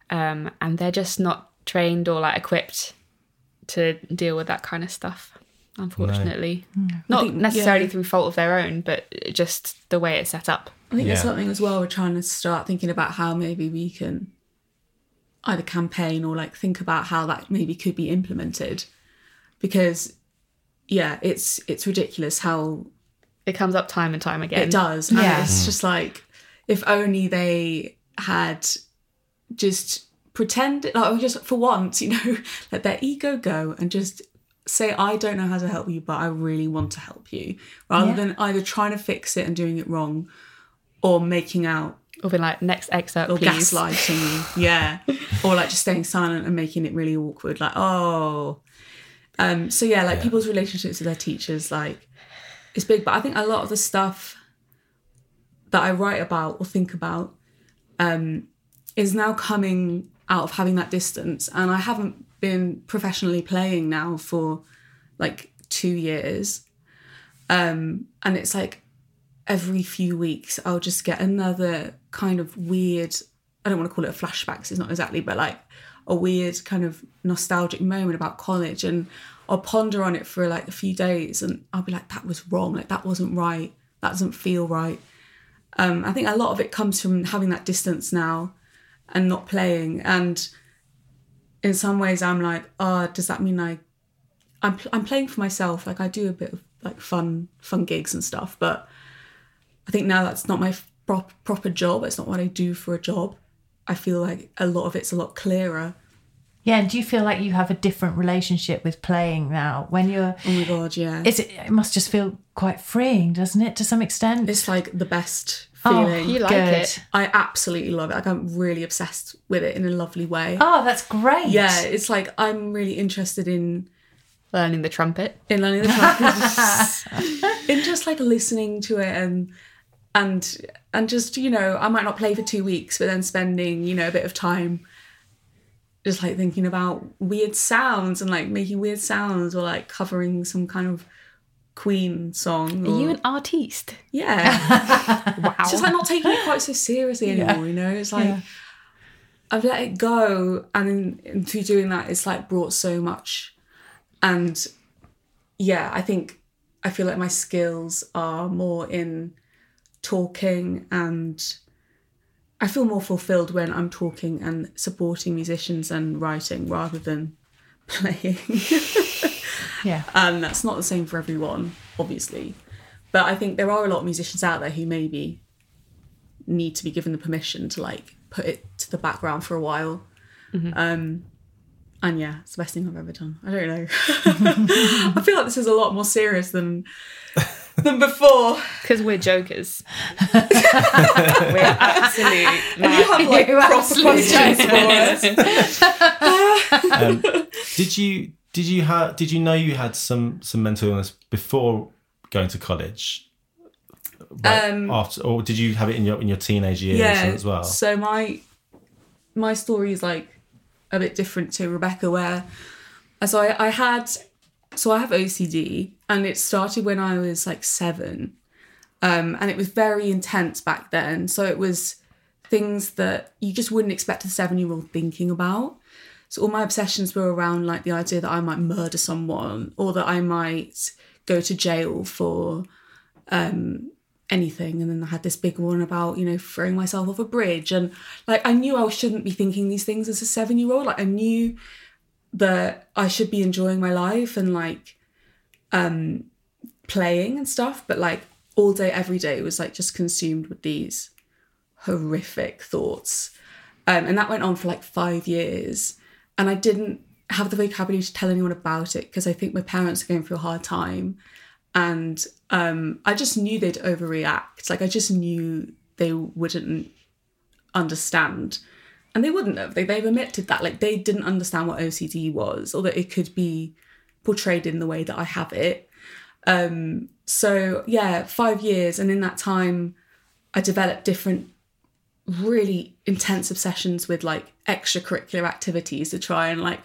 Um, and they're just not trained or like equipped to deal with that kind of stuff, unfortunately. Not think- necessarily yeah. through fault of their own, but just the way it's set up. i think it's Yeah. something as well we're trying to start thinking about how maybe we can either campaign or like think about how that maybe could be implemented because yeah it's it's ridiculous how It comes up time and time again. It does. And Yeah. it's just like if only they had just pretend like or just for once, you know, let their ego go and just say, I don't know how to help you, but I really want to help you. Rather Yeah. than either trying to fix it and doing it wrong or making out Or be like, next excerpt, or please. gaslighting you, yeah, or like just staying silent and making it really awkward, like oh. Um, so yeah, like people's relationships with their teachers, like it's big. But I think a lot of the stuff that I write about or think about um, is now coming out of having that distance, and I haven't been professionally playing now for like two years, um, and it's like every few weeks I'll just get another kind of weird I don't want to call it a flashback it's not exactly but like a weird kind of nostalgic moment about college and I'll ponder on it for like a few days and I'll be like that was wrong like that wasn't right that doesn't feel right. Um, I think a lot of it comes from having that distance now and not playing and in some ways I'm like oh does that mean I I'm, I'm playing for myself like I do a bit of like fun fun gigs and stuff but I think now that's not my prop- proper job. It's not what I do for a job. I feel like a lot of it's a lot clearer. Yeah, and do you feel like you have a different relationship with playing now when you're? Oh my god, yeah. Is it? It must just feel quite freeing, doesn't it, to some extent? It's like the best Oh, feeling. You like Good. it. I absolutely love it. Like I'm really obsessed with it in a lovely way. Oh, that's great. Yeah, it's like I'm really interested in Learning the trumpet. in learning the trumpet, in just like listening to it and and and just you know I might not play for two weeks, but then spending you know a bit of time just like thinking about weird sounds and like making weird sounds or like covering some kind of Queen song. Are you an artiste? yeah, Wow. it's just like not taking it quite so seriously anymore. You know, it's like Yeah. I've let it go, and in through doing that, it's like brought so much. And yeah, I think I feel like my skills are more in talking, and I feel more fulfilled when I'm talking and supporting musicians and writing rather than playing. Yeah. and that's not the same for everyone, obviously. But I think there are a lot of musicians out there who maybe need to be given the permission to like put it to the background for a while. Um, and yeah, it's the best thing I've ever done. I don't know. I feel like this is a lot more serious than than before. Because we're jokers. we're absolute. You have like You proper absolutely questions for us. Um, did you did you have did you know you had some some mental illness before going to college? Like, Um, after, or did you have it in your in your teenage years yeah. as well? So my my story is like a bit different to Rebecca, where so I, I had so I have OCD, and it started when I was like seven, um, and it was very intense back then. So it was things that you just wouldn't expect a seven year old thinking about. So all my obsessions were around like the idea that I might murder someone or that I might go to jail for um, anything. And then I had this big one about, you know, throwing myself off a bridge. And like I knew I shouldn't be thinking these things as a seven year old. Like I knew that I should be enjoying my life and like um playing and stuff. But like all day, every day was like just consumed with these horrific thoughts. Um, and that went on for like five years. And I didn't have the vocabulary to tell anyone about it because I think my parents are going through a hard time. And um, I just knew they'd overreact. Like I just knew they wouldn't understand. And they wouldn't have. They, they've admitted that. Like they didn't understand what OCD was or that it could be portrayed in the way that I have it. Um, so yeah, five years. And in that time, I developed different really intense obsessions with like extracurricular activities to try and like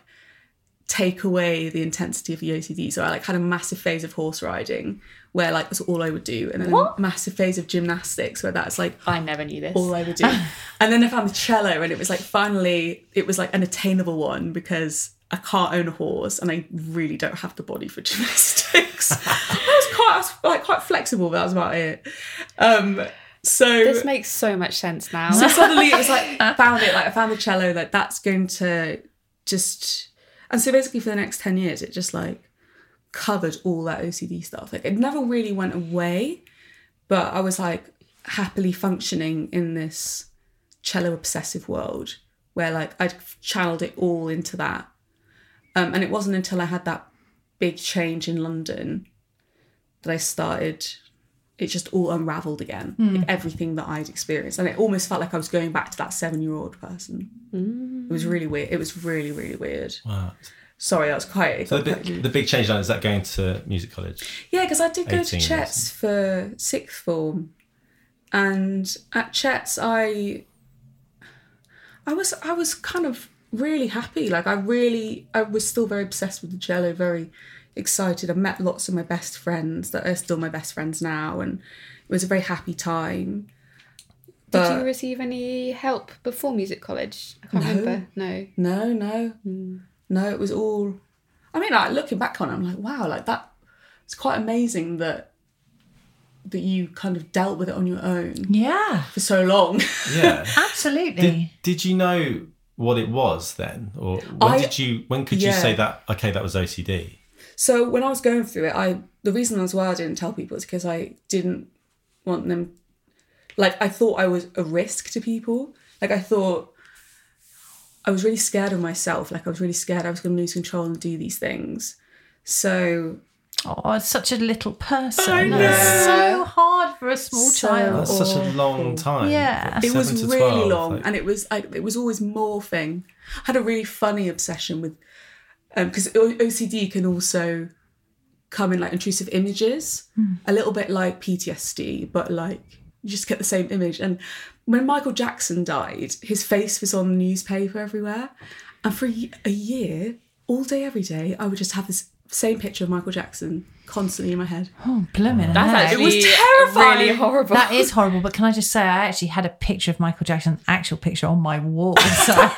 take away the intensity of the OCD. So I like had a massive phase of horse riding where like that's all I would do, and then a massive phase of gymnastics where that's like I never knew this. all I would do. and then I found the cello, and it was like finally it was like an attainable one because I can't own a horse, and I really don't have the body for gymnastics. I was quite I was like quite flexible, but that was about it. Um, so this makes so much sense now. so suddenly it was like I found it like I found the cello like that's going to just and so basically for the next 10 years it just like covered all that OCD stuff. Like it never really went away but I was like happily functioning in this cello obsessive world where like I'd channeled it all into that. Um, and it wasn't until I had that big change in London that I started it just all unraveled again. Like hmm. everything that I'd experienced, and it almost felt like I was going back to that seven-year-old person. It was really weird. It was really, really weird. Wow. Sorry, that was quite. So the quite big, the big change now is that going to music college. Yeah, because I did go to years. Chet's for sixth form, and at Chet's I, I was I was kind of really happy. Like I really I was still very obsessed with the cello, very excited. I met lots of my best friends that are still my best friends now, and it was a very happy time. Did you receive any help before music college? I can't remember. No. No, no, hmm. no. It was all. I mean, like looking back on it, I'm like, wow, like that. It's quite amazing that that you kind of dealt with it on your own Yeah, for so long. Yeah. absolutely. did, did you know what it was then, or when I- did you? When could you say that? Okay, that was OCD. So when I was going through it, I the reason as well I didn't tell people is because I didn't want them. Like I thought I was a risk to people. Like I thought I was really scared of myself. Like I was really scared I was going to lose control and do these things. So Oh, it's such a little person. I It's know. so hard for a small So- child. That's such a long time. Yeah. it was really 12, long, like- and it was like it was always morphing. I had a really funny obsession with Um, because OCD can also come in like intrusive images, hmm. a little bit like PTSD, but like you just get the same image. And when Michael Jackson died, his face was on the newspaper everywhere, and for a a year, all day, every day, I would just have this same picture of Michael Jackson constantly in my head. oh, blimmin' That's heck. actually was terrifying. really horrible. That is horrible, but can I just say, I actually had a picture of Michael Jackson's actual picture on my wall. So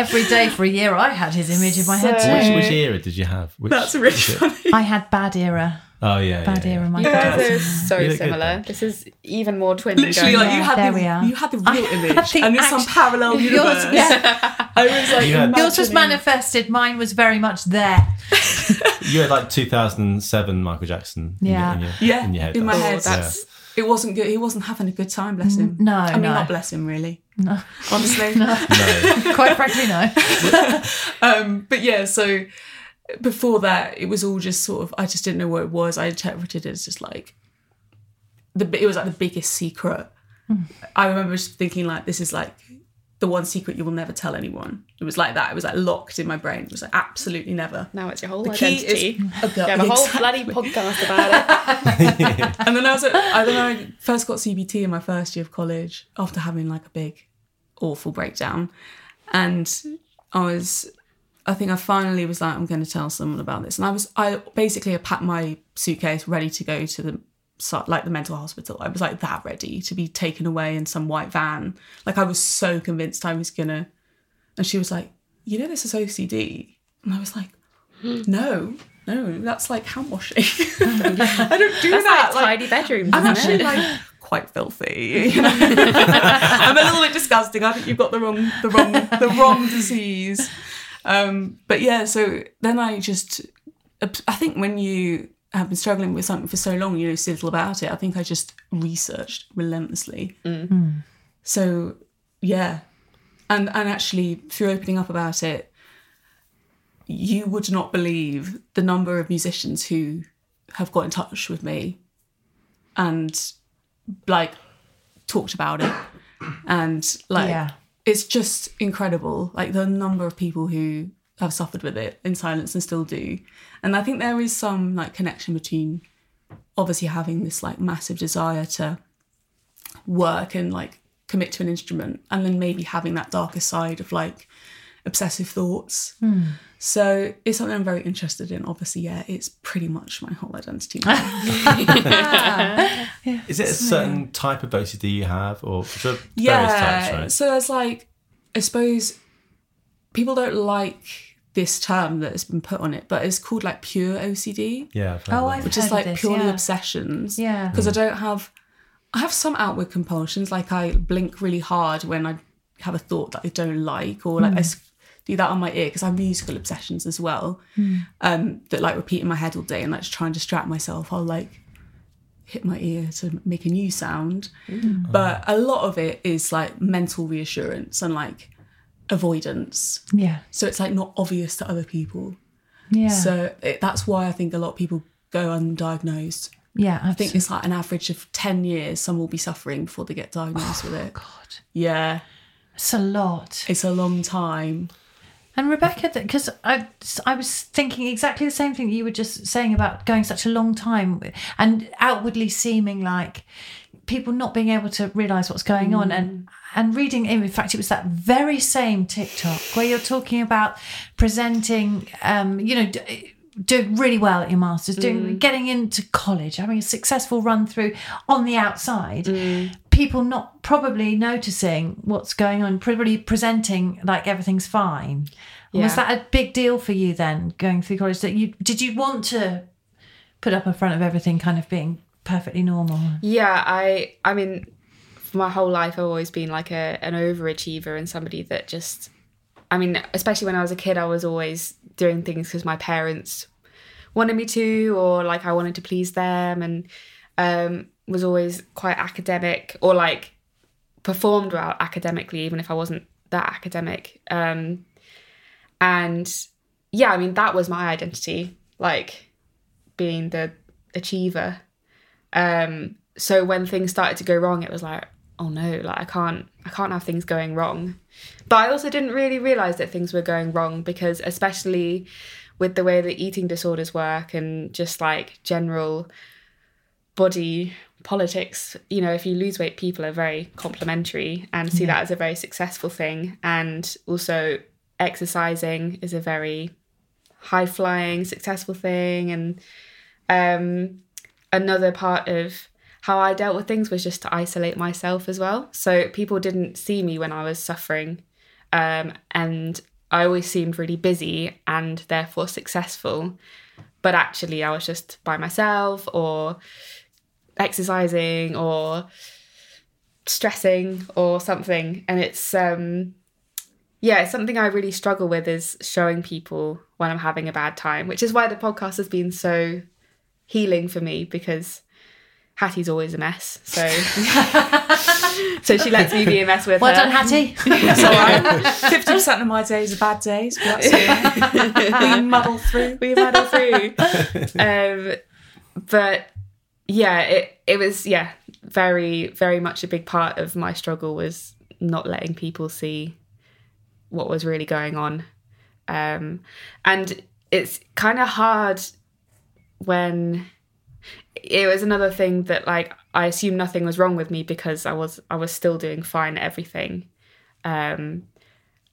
every day for a year, I had his image in my head So- too. Which, which era did you have? Which, That's really was it? funny. I had bad era, Oh yeah, bad yeah, era yeah. Michael You guys are so You look good similar. then. This is even more twinning Literally, going like on. you had there the we are. you had the real image, the and in some act- parallel Yours- yeah. I was like, You had- Yours was imagining- manifested. Mine was very much there. You had like 2007 Michael Jackson. in your- Yeah. in your, Yeah, in your head. in my Oh, head. that's It wasn't good. He wasn't having a good time. Bless him. no, I mean no. not bless him really. No. Honestly. Yeah. No. Quite frankly, no. Um, but yeah, so before that, it was all just sort of. I just didn't know what it was. I interpreted it as just like the. It was like the biggest secret. I remember just thinking like, this is like the one secret you will never tell anyone. It was like that. It was like locked in my brain. It was like absolutely never. now it's your whole The key identity. is a girl. you have a whole Exactly. bloody podcast about it. And then I was at, I don't know, I first got CBT in my first year of college after having like a big, awful breakdown. And I was, I think I finally was like, I'm going to tell someone about this. And I was, I basically packed my suitcase ready to go to the, like the mental hospital. I was like that ready to be taken away in some white van. Like I was so convinced I was going to. And she was like, you know, this is OCD. And I was like, no, no, that's like hand washing. Oh, I don't do That's that. like tidy bedrooms, I'm actually it? like quite filthy. you know? I'm a little bit disgusting. I think you've got the wrong, the wrong, the wrong disease. Um, but yeah, so then I just, I think when you have been struggling with something for so long, you know so little about it. I think I just researched relentlessly. So yeah, and and actually through opening up about it, you would not believe the number of musicians who have got in touch with me and like talked about it. And like Yeah. it's just incredible. Like the number of people who have suffered with it in silence and still do. And i think there is some like connection between obviously having this like massive desire to work and like commit to an instrument and then maybe having that darker side of like obsessive thoughts hmm. so it's something i'm very interested in obviously yeah it's pretty much my whole identity now. Is it a certain type of OCD you have, or yeah types, right? so it's like i suppose people don't like this term that has been put on it but it's called like pure ocd yeah. I've heard Oh. I've which heard is of like this, purely yeah. obsessions Yeah. because i don't have i have some outward compulsions like i blink really hard when i have a thought that i don't like or like i hmm. s- do that on my ear because i have musical obsessions as well um that like repeat in my head all day and like to try and distract myself i'll like hit my ear to make a new sound but a lot of it is like mental reassurance and like avoidance Yeah. so it's like not obvious to other people Yeah. so it, that's why I think a lot of people go undiagnosed Yeah, I think it's like an average of 10 years some will be suffering before they get diagnosed with it. Oh, God, Yeah, it's a lot. it's a long time. And Rebecca, because I, I was thinking exactly the same thing that you were just saying about going such a long time and outwardly seeming like people not being able to realize what's going on. And mm. and reading in fact it was that very same tiktok where you're talking about presenting um you know d- doing really well at your masters doing mm. getting into college having a successful run through on the outside mm. People not probably noticing what's going on probably presenting like everything's fine. Was that a big deal for you then going through college that you did you want to put up in front of everything kind of being perfectly normal? Yeah, I I mean, for my whole life I've always been like a an overachiever and somebody that just I mean, especially when I was a kid, I was always doing things because my parents wanted me to, or like I wanted to please them, and um, was always quite academic or like performed well academically, even if I wasn't that academic. Um, and yeah, I mean, that was my identity, like being the achiever. Um, so when things started to go wrong, it was like, oh no, like I can't, I can't have things going wrong. But I also didn't really realize that things were going wrong because, especially with the way that eating disorders work and just like general body politics, you know, if you lose weight, people are very complimentary and see that as a very successful thing. And also, exercising is a very high flying, successful thing. And um, another part of how I dealt with things was just to isolate myself as well. So people didn't see me when I was suffering. Um, and I always seemed really busy and therefore successful. But actually, I was just by myself or exercising or stressing or something. And it's, um, yeah, it's something I really struggle with is showing people when I'm having a bad time, which is why the podcast has been so healing for me because Hattie's always a mess. So so she lets me be a mess with well her. done hattie That's all right. Fifty percent of my days are bad days, but that's we muddle through. we muddle through. um, but yeah, it it was yeah very very much a big part of my struggle was not letting people see what was really going on, um, and it's kind of hard when it was another thing that like I assumed nothing was wrong with me because I was I was still doing fine at everything, um,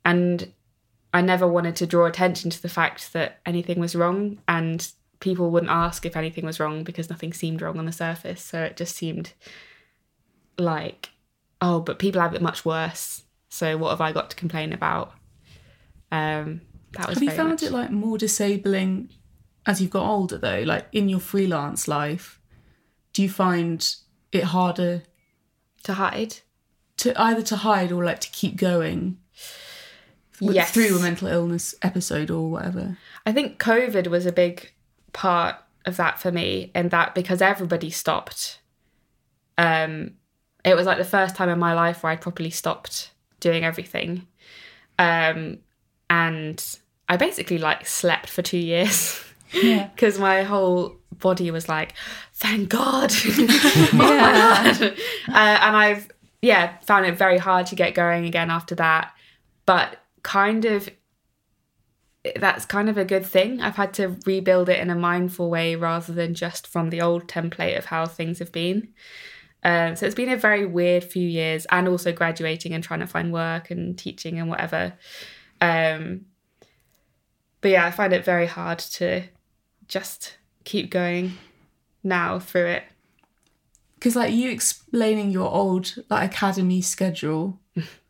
and I never wanted to draw attention to the fact that anything was wrong, and people wouldn't ask if anything was wrong because nothing seemed wrong on the surface. So it just seemed like, oh, but people have it much worse. So what have I got to complain about? Um, that was Have you found much- it like more disabling as you've got older though? Like in your freelance life, do you find it harder to hide? to either to hide or like to keep going Yes. through a mental illness episode or whatever? I think COVID was a big part of that for me, and that because everybody stopped. Um, it was like the first time in my life where I properly stopped doing everything, um, and I basically like slept for two years Yeah. because my whole body was like, "Thank God!" oh my God. Uh, and I've yeah found it very hard to get going again after that, but kind of that's kind of a good thing. I've had to rebuild it in a mindful way rather than just from the old template of how things have been. Um, so it's been a very weird few years, and also graduating and trying to find work and teaching and whatever. Um, but yeah, I find it very hard to just keep going now through it. Because like you explaining your old like academy schedule,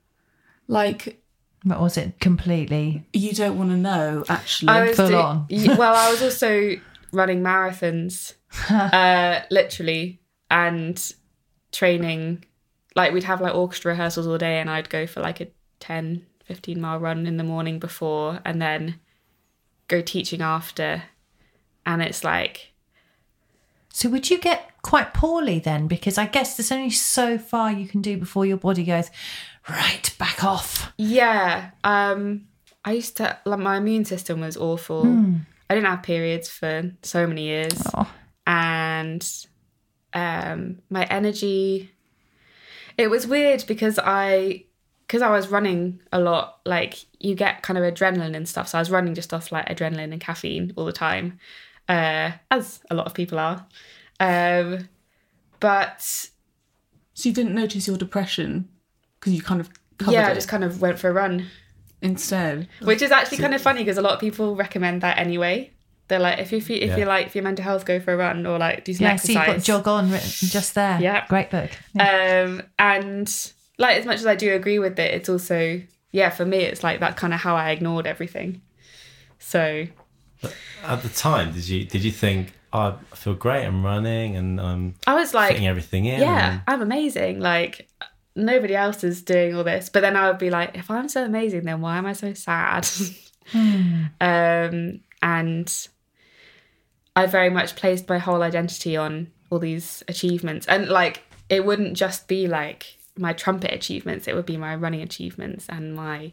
like But was it completely? you don't want to know actually. I was full do- on. well, I was also running marathons, uh, literally, and training. Like we'd have like orchestra rehearsals all day, and I'd go for like a 10, 15 mile run in the morning before, and then go teaching after. And it's like, So would you get quite poorly then? Because I guess there's only so far you can do before your body goes right back off. yeah. Um, I used to like my immune system was awful. I didn't have periods for so many years. Oh. and um, my energy. It was weird because I because I was running a lot. Like you get kind of adrenaline and stuff. So I was running just off like adrenaline and caffeine all the time, uh, as a lot of people are. Um, but So you didn't notice your depression because you kind of covered yeah, I it just kind of went for a run. instead. which is actually kind of funny because a lot of people recommend that anyway. They're like, if you feel, if Yeah. you like, for your mental health, go for a run or like do some Yeah, so you've got jog on written just there. Yeah. Great book. Um, and like as much as I do agree with it, it's also yeah for me it's like that kind of how I ignored everything. So At the time, did you did you think oh, I feel great? I'm running and I'm I was like, fitting everything in. yeah, and- I'm amazing. Like nobody else is doing all this. But then I would be like, if I'm so amazing, then why am I so sad? um, and I very much placed my whole identity on all these achievements. And like, it wouldn't just be like my trumpet achievements, it would be my running achievements and my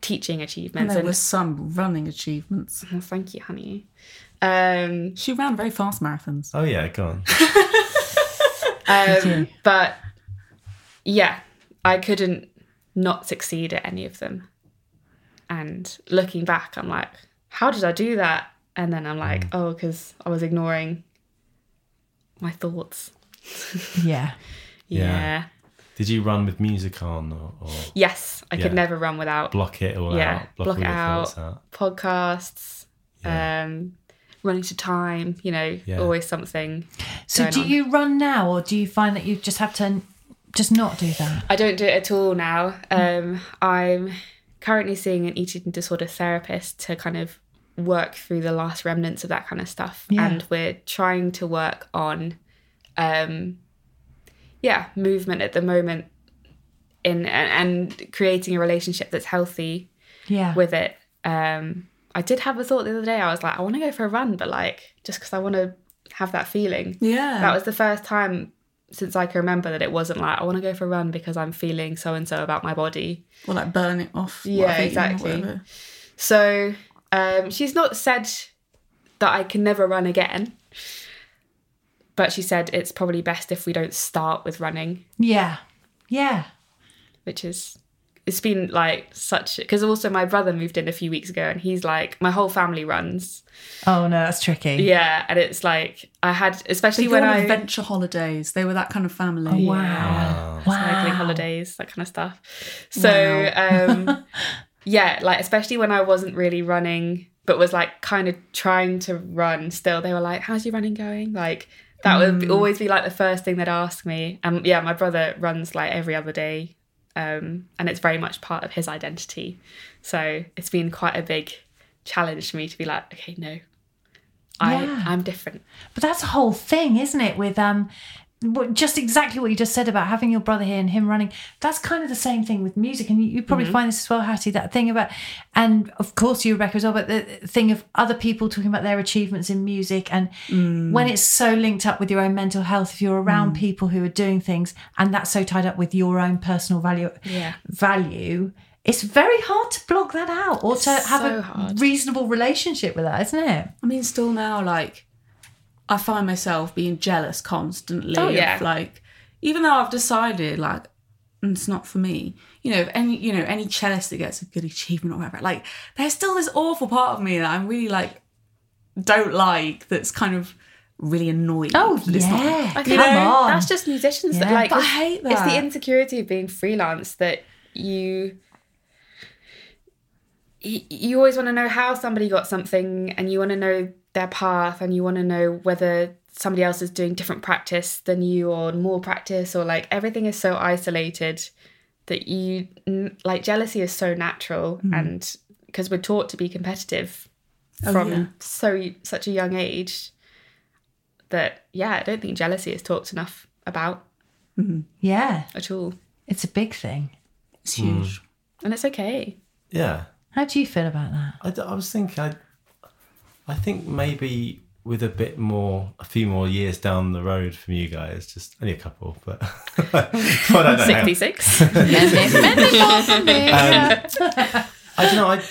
teaching And achievements. there And, were some running achievements. Oh, thank you, honey. Um, She ran very fast marathons. Oh yeah, go on. Um, but yeah, I couldn't not succeed at any of them. And looking back, I'm like, how did I do that? And then I'm like, oh, because I was ignoring my thoughts. Yeah. Yeah. Yeah. Did you run with music on or, or Yes, I could never run without block it all Yeah, out? Block, block it out. out. podcasts, Yeah. um, running to time, you know, Yeah. always something. So do on. you run now or do you find that you just have to just not do that? I don't do it at all now. Um, I'm currently seeing an eating disorder therapist to kind of work through the last remnants of that kind of stuff. Yeah. And we're trying to work on, um, yeah, movement at the moment in and, and creating a relationship that's healthy Yeah. with it. Um, I did have a thought the other day. I was like, I want to go for a run, but like just because I want to have that feeling. Yeah. That was the first time since I can remember that it wasn't like I want to go for a run because I'm feeling so and so about my body. or like burn it off. Yeah, I've eaten or exactly. So um, she's not said that I can never run again, but she said it's probably best if we don't start with running, Yeah. Yeah. which is it's been like such because also my brother moved in a few weeks ago and he's like my whole family runs. Oh no, that's tricky. Yeah, and it's like I had especially when on I adventure holidays. They were that kind of family. Oh, Wow. Wow. cycling holidays, that kind of stuff. So, um, yeah, like especially when I wasn't really running, but was like kind of trying to run still, they were like, How's your running going? Like, that would be, always be like the first thing they'd ask me. And yeah, my brother runs like every other day. Um, and it's very much part of his identity. So it's been quite a big challenge for me to be like, okay, no, I, Yeah. I'm different. But that's a whole thing, isn't it? With um, just exactly what you just said about having your brother here and him running. That's kind of the same thing with music, and you, you probably mm-hmm. find this as well, Hattie. That thing about, and of course you, Rebecca, as well. But the thing of other people talking about their achievements in music, and mm. when it's so linked up with your own mental health, if you're around mm. people who are doing things, and that's so tied up with your own personal value, Yeah. value. It's very hard to block that out or to have so a hard. reasonable relationship with that, isn't it? I mean, still now, like, I find myself being jealous constantly. Oh, yeah. Of, like, even though I've decided, like, "Mm, it's not for me. You know, if any, you know, any cellist that gets a good achievement or whatever, like, there's still this awful part of me that I'm really like, don't like. That's kind of really annoying. Oh that it's not- yeah, Like, come know, on. That's just musicians. That, like, But I it's- hate It's the insecurity of being freelance that you. You you always want to know how somebody got something, and you want to know their path, and you want to know whether somebody else is doing different practice than you, or more practice, or like everything is so isolated that you like jealousy is so natural, mm-hmm. and because we're taught to be competitive Oh, from yeah. so such a young age that yeah, I don't think jealousy is talked enough about mm-hmm. yeah, at all, it's a big thing. It's huge. Mm. and it's okay. Yeah. How do you feel about that? I was thinking, I, I think maybe with a bit more, a few more years down the road from you guys, just only a couple, but I don't know. Sixty six. I don't know. I,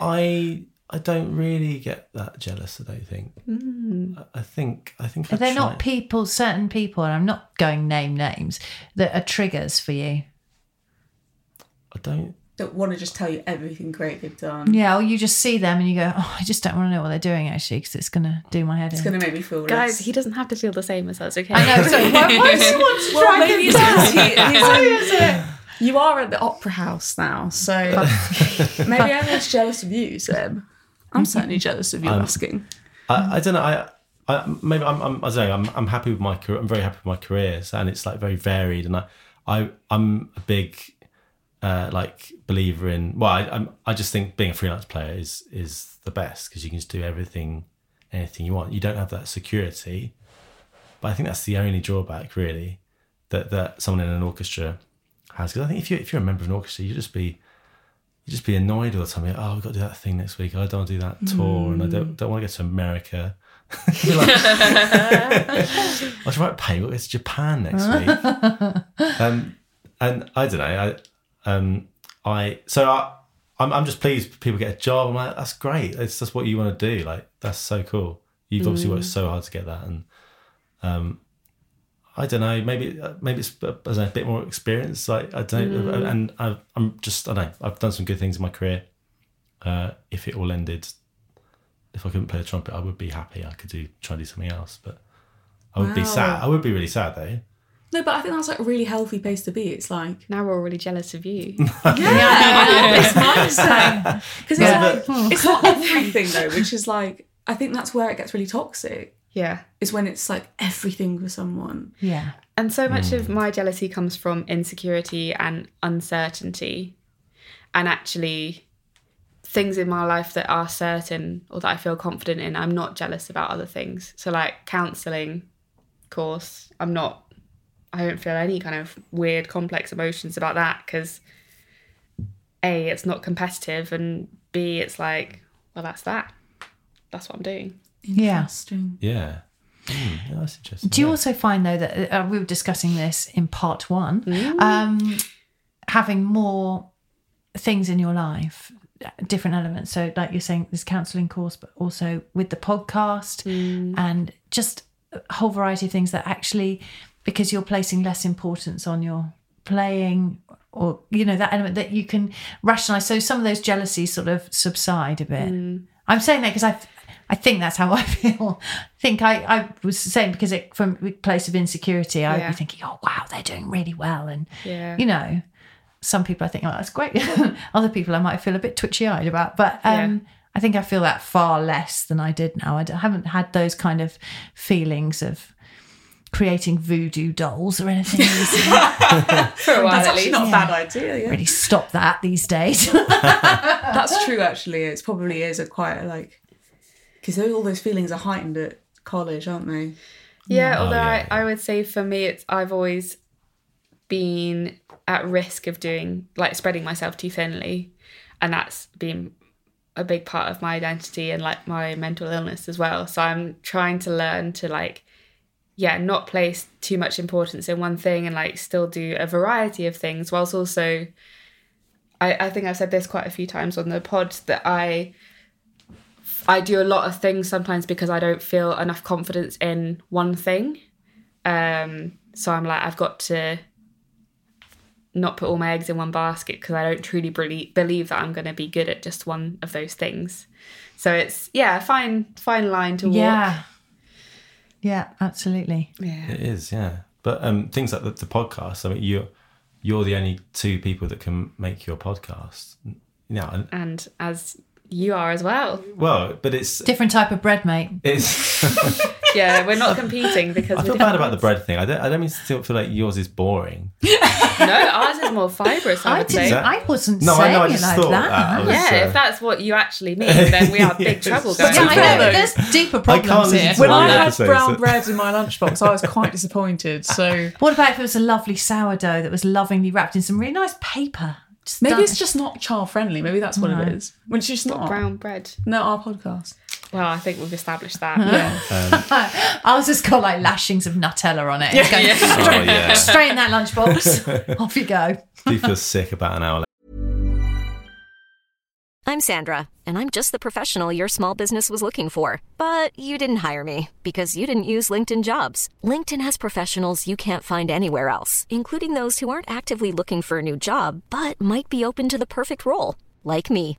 I, I don't really get that jealous. I don't think. Mm. I, I think I think Are I there try- not people, certain people, and I'm not going name names, that are triggers for you? I don't. Don't want to just tell you everything great they've done. Yeah, or you just see them and you go, oh, I just don't want to know what they're doing actually because it's going to do my head It's in. going to make me feel Guys, he doesn't have to feel the same as us, okay? I know. So why, why does he want to Well, drag maybe him down? because he- Why is it? You are at the opera house now, so maybe I'm just jealous of you, Seb. I'm certainly jealous of you I'm- asking. I, I don't know. I, I maybe I'm, I'm I don't know. I'm I'm happy with my career. I'm very happy with my career, so, and it's like very varied. And I, I I'm a big uh, like believer in. Well, I I'm, I just think being a freelance player is is the best because you can just do everything, anything you want. You don't have that security, but I think that's the only drawback really that that someone in an orchestra has. Because I think if you if you're a member of an orchestra, you just be you just be annoyed all the time. Like, oh, we've got to do that thing next week. I don't want to do that tour, and I don't don't want to go to America. Like, I was right pay. We'll Japan next week. um, and I don't know. I um I so I I'm I'm just pleased people get a job. I'm like that's great. It's just what you want to do. Like that's so cool. You've obviously worked so hard to get that, and um I don't know. Maybe maybe it's know, a bit more experience. Like I don't, and I, I'm just I don't know. I've done some good things in my career. Uh, if it all ended, if I couldn't play the trumpet, I would be happy. I could do try and do something else, but I would be sad. I would be really sad though. No, but I think that's like a really healthy place to be. It's like now we're all really jealous of you. yeah, it's mindset because it's Yeah, like it's not everything though, which is like I think that's where it gets really toxic. yeah. Is when it's like everything for someone. Yeah. And so much Hmm. of my jealousy comes from insecurity and uncertainty. And actually, things in my life that are certain or that I feel confident in, I'm not jealous about other things. So, like counseling course, I'm not, I don't feel any kind of weird, complex emotions about that because A, it's not competitive, and B, it's like, well, that's that. That's what I'm doing. Yeah. Interesting. Yeah. Mm, yeah, that's interesting. Do you yeah. also find though that uh, we were discussing this in part one, um, having more things in your life, different elements. So, like you're saying, this counselling course, but also with the podcast and just a whole variety of things that actually, because you're placing less importance on your playing or you know that element that you can rationalize. So some of those jealousies sort of subside a bit. I'm saying that because i i think that's how i feel. I think i i was saying because it from a place of insecurity i'd Yeah. be thinking oh wow they're doing really well. And Yeah. you know some people i think oh that's great. Other people i might feel a bit twitchy-eyed about. But um i think i feel that far less than i did now. I haven't had those kind of feelings of creating voodoo dolls or anything for a while that's at actually least. not a bad idea. Yeah. really stop that these days. That's true. Actually, it's probably is a quite like because all those feelings are heightened at college, aren't they? Yeah, mm. Oh, although yeah, I, I would say for me, it's I've always been at risk of doing like spreading myself too thinly, and that's been a big part of my identity and like my mental illness as well. So I'm trying to learn to like, yeah, not place too much importance in one thing and like still do a variety of things, whilst also, I I think I've said this quite a few times on the pod that I. I do a lot of things sometimes because I don't feel enough confidence in one thing. Um, so I'm like, I've got to not put all my eggs in one basket because I don't truly believe, believe that I'm going to be good at just one of those things. So it's yeah, fine fine line to walk. yeah. Yeah, absolutely. Yeah. It is, yeah. But um, things like the, the podcast. I mean, you're you're the only two people that can make your podcast. Yeah, and, And as you are as well. well, but it's Different type of bread, mate. it's. Yeah, we're not competing because I feel bad about the bread thing. I don't. I don't mean to feel feel like yours is boring. No, ours is more fibrous. I I would say. didn't. that- I wasn't No, I saying know, I it just like thought that. that. Was- Yeah, uh, if that's what you actually mean, then we have big Yes. trouble But going. Yeah, I know. There's deeper problems listen here. When I had brown that- bread in my lunchbox, I was quite disappointed. So What about if it was a lovely sourdough that was lovingly wrapped in some really nice paper? Just maybe done- it's just not child friendly. Maybe that's what No. it is. When it's just not. brown bread. No, our podcast. Well, I think we've established that. Yeah. Um, I was just got like lashings of Nutella on it. It's going Oh yeah. straight in that lunchbox. Off you go. Do you feel sick about an hour later. I'm Sandra, and I'm just the professional your small business was looking for. But you didn't hire me because you didn't use LinkedIn jobs. LinkedIn has professionals you can't find anywhere else, including those who aren't actively looking for a new job but might be open to the perfect role, like me.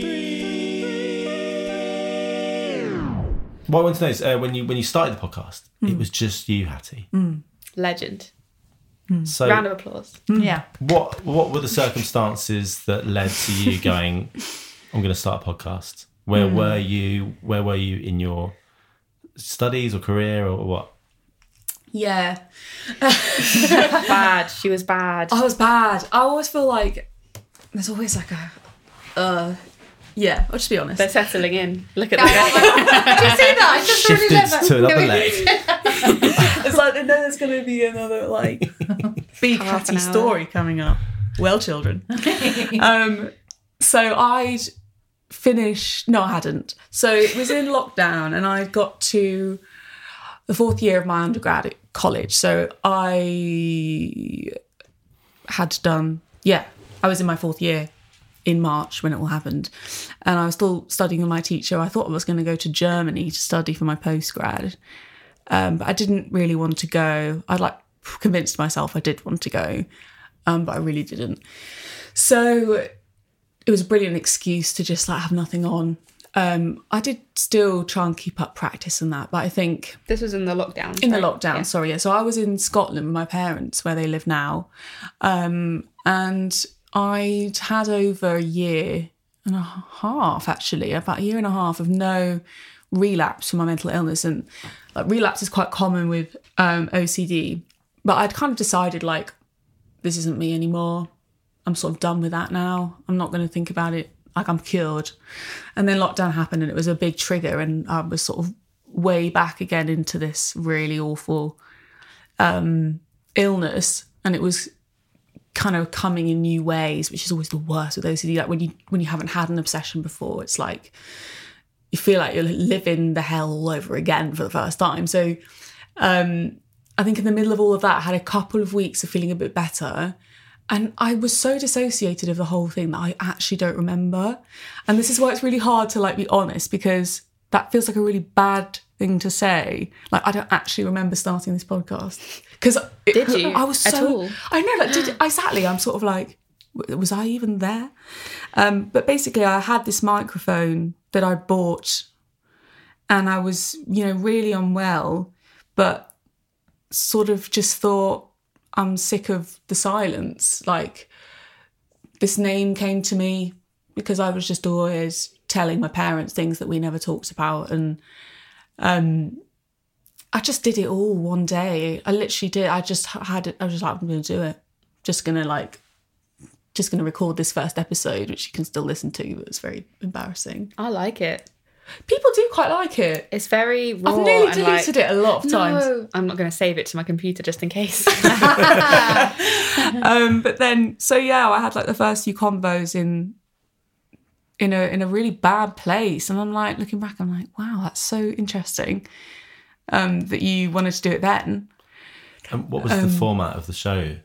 What I want to know is uh, when you when you started the podcast, it mm. was just you, Hattie. Mm. Legend. Mm. So Round of applause. Yeah. what what were the circumstances that led to you going? I'm going to start a podcast. Where were you? Where were you in your studies or career or what? Yeah. Bad. She was bad. I was bad. I always feel like there's always like a, uh, yeah. I'll just be honest. They're settling in. Look at Do you that. see that? I just really Shifted to another leg. it's like they know there's going to be another like big Half Hattie story coming up. Well, children. um, so I'd finished. No, I hadn't. So it was in lockdown, and I got to the fourth year of my undergrad at college. So I had done. Yeah, I was in my fourth year in March when it all happened. And I was still studying with my teacher. I thought I was going to go to Germany to study for my postgrad. Um, but I didn't really want to go. I like convinced myself I did want to go, um, but I really didn't. So it was a brilliant excuse to just like have nothing on. Um, I did still try and keep up practice and that, but I think This was in the lockdown. in the lockdown, Yeah. sorry. Yeah. So I was in Scotland with my parents where they live now. Um, and I'd had over a year and a half, actually, about a year and a half of no relapse from my mental illness. And like, relapse is quite common with um, OCD. But I'd kind of decided, like, this isn't me anymore. I'm sort of done with that now. I'm not going to think about it like I'm cured. And then lockdown happened and it was a big trigger and I was sort of way back again into this really awful um, illness and it was kind of coming in new ways, which is always the worst with OCD. Like when you when you haven't had an obsession before, it's like you feel like you're living the hell all over again for the first time. So um, I think in the middle of all of that, I had a couple of weeks of feeling a bit better. And I was so dissociated of the whole thing that I actually don't remember. And this is why it's really hard to like be honest because that feels like a really bad thing to say. Like I don't actually remember starting this podcast because Did you I was at so all? I know like did exactly. I'm sort of like was I even there? Um, but basically, I had this microphone that I bought, and I was you know really unwell, but sort of just thought I'm sick of the silence. Like this name came to me because I was just always telling my parents things that we never talked about and um I just did it all one day. I literally did. I just had it. I was just like, I'm going to do it. Just going to like, just going to record this first episode, which you can still listen to, but it's very embarrassing. I like it. People do quite like it. It's very raw. I've nearly deleted like, it a lot of times. No, I'm not going to save it to my computer just in case. um, but then, so yeah, I had like the first few combos in in a in a really bad place, and I'm like looking back, I'm like, wow, that's so interesting um, that you wanted to do it then. And what was the format of the show?